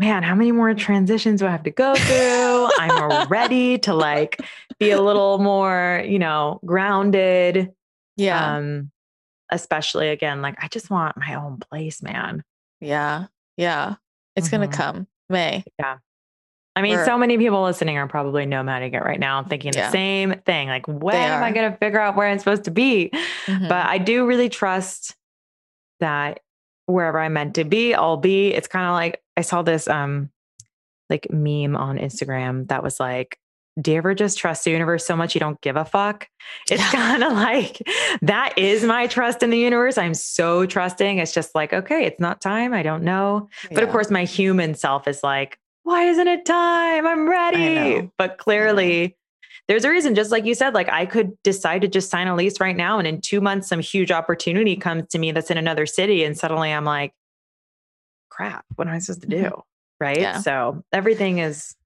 man, how many more transitions do I have to go through? I'm ready to like be a little more, you know, grounded. Yeah. Um, especially again, like I just want my own place, man. Yeah. Yeah. It's mm-hmm. gonna come. May. Yeah. I mean, We're, so many people listening are probably nomading it right now, thinking yeah. the same thing. Like, when am I going to figure out where I'm supposed to be? Mm-hmm. But I do really trust that wherever I'm meant to be, I'll be. It's kind of like I saw this um like meme on Instagram that was like, do you ever just trust the universe so much you don't give a fuck? It's yeah. kind of like that is my trust in the universe. I'm so trusting. It's just like, okay, it's not time. I don't know. Yeah. But of course, my human self is like, why isn't it time? I'm ready. But clearly, there's a reason, just like you said, like I could decide to just sign a lease right now. And in two months, some huge opportunity comes to me that's in another city. And suddenly I'm like, crap, what am I supposed to do? Mm-hmm. Right. Yeah. So everything is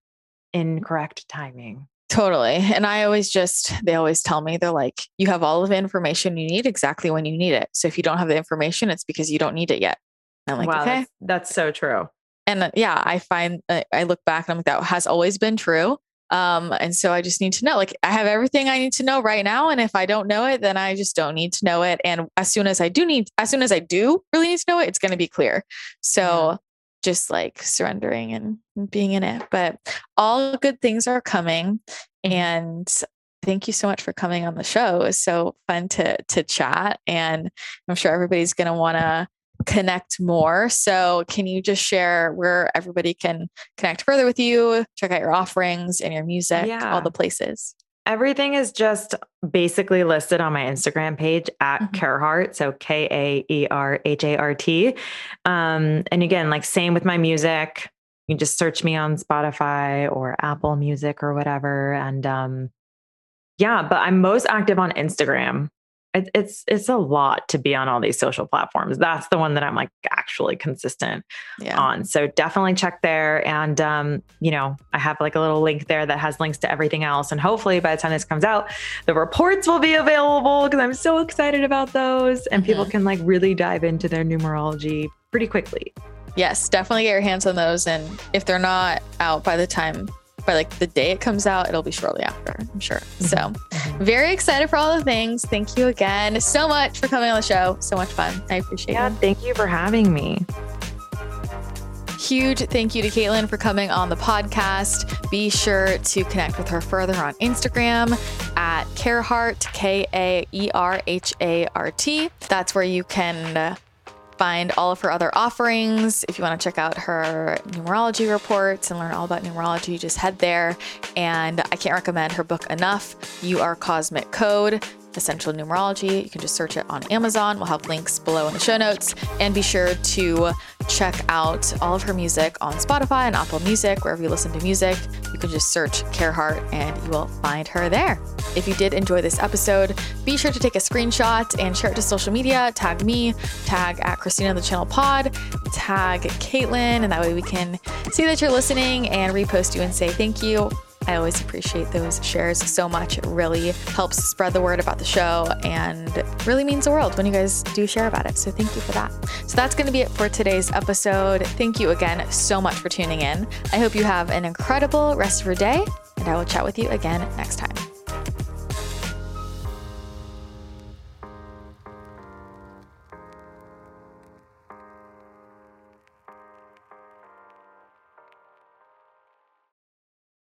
in correct timing. Totally. And I always just, they always tell me, they're like, you have all of the information you need exactly when you need it. So if you don't have the information, it's because you don't need it yet. And I'm like, wow, okay. That's, that's, so true. And uh, yeah, I find, uh, I look back and I'm like, that has always been true. Um, and so I just need to know, like, I have everything I need to know right now. And if I don't know it, then I just don't need to know it. And as soon as I do need, as soon as I do really need to know it, it's going to be clear. So yeah. just like surrendering and being in it. But all good things are coming. And thank you so much for coming on the show. It was so fun to to chat. And I'm sure everybody's gonna wanna connect more. So, can you just share where everybody can connect further with you, check out your offerings and your music, yeah. all the places? Everything is just basically listed on my Instagram page at mm-hmm. So K A E R H A R T. Um, and again, like same with my music. You can just search me on Spotify or Apple Music or whatever. And um, yeah, but I'm most active on Instagram it, it's it's a lot to be on all these social platforms. That's the one that I'm like actually consistent yeah. on. So definitely check there. And um, you know, I have like a little link there that has links to everything else. And hopefully by the time this comes out, the reports will be available because I'm so excited about those. And mm-hmm. people can like really dive into their numerology pretty quickly. Yes, definitely get your hands on those. And if they're not out by the time by like the day it comes out, it'll be shortly after, I'm sure. Mm-hmm. So, mm-hmm. very excited for all the things. Thank you again so much for coming on the show. So much fun. I appreciate yeah, it. Thank you for having me. Huge thank you to Caitlin for coming on the podcast. Be sure to connect with her further on Instagram at Kaerhart, K A E R H A R T. That's where you can find all of her other offerings. If you want to check out her numerology reports and learn all about numerology, just head there. And I can't recommend her book enough. You Are Cosmic Code. Essential Numerology. You can just search it on Amazon. We'll have links below in the show notes. And be sure to check out all of her music on Spotify and Apple Music, wherever you listen to music. You can just search Kaerhart and you will find her there. If you did enjoy this episode, be sure to take a screenshot and share it to social media. Tag me, tag at Christina the Channel Pod, tag Caitlin, and that way we can see that you're listening and repost you and say thank you. I always appreciate those shares so much. It really helps spread the word about the show and really means the world when you guys do share about it. So thank you for that. So that's going to be it for today's episode. Thank you again so much for tuning in. I hope you have an incredible rest of your day, and I will chat with you again next time.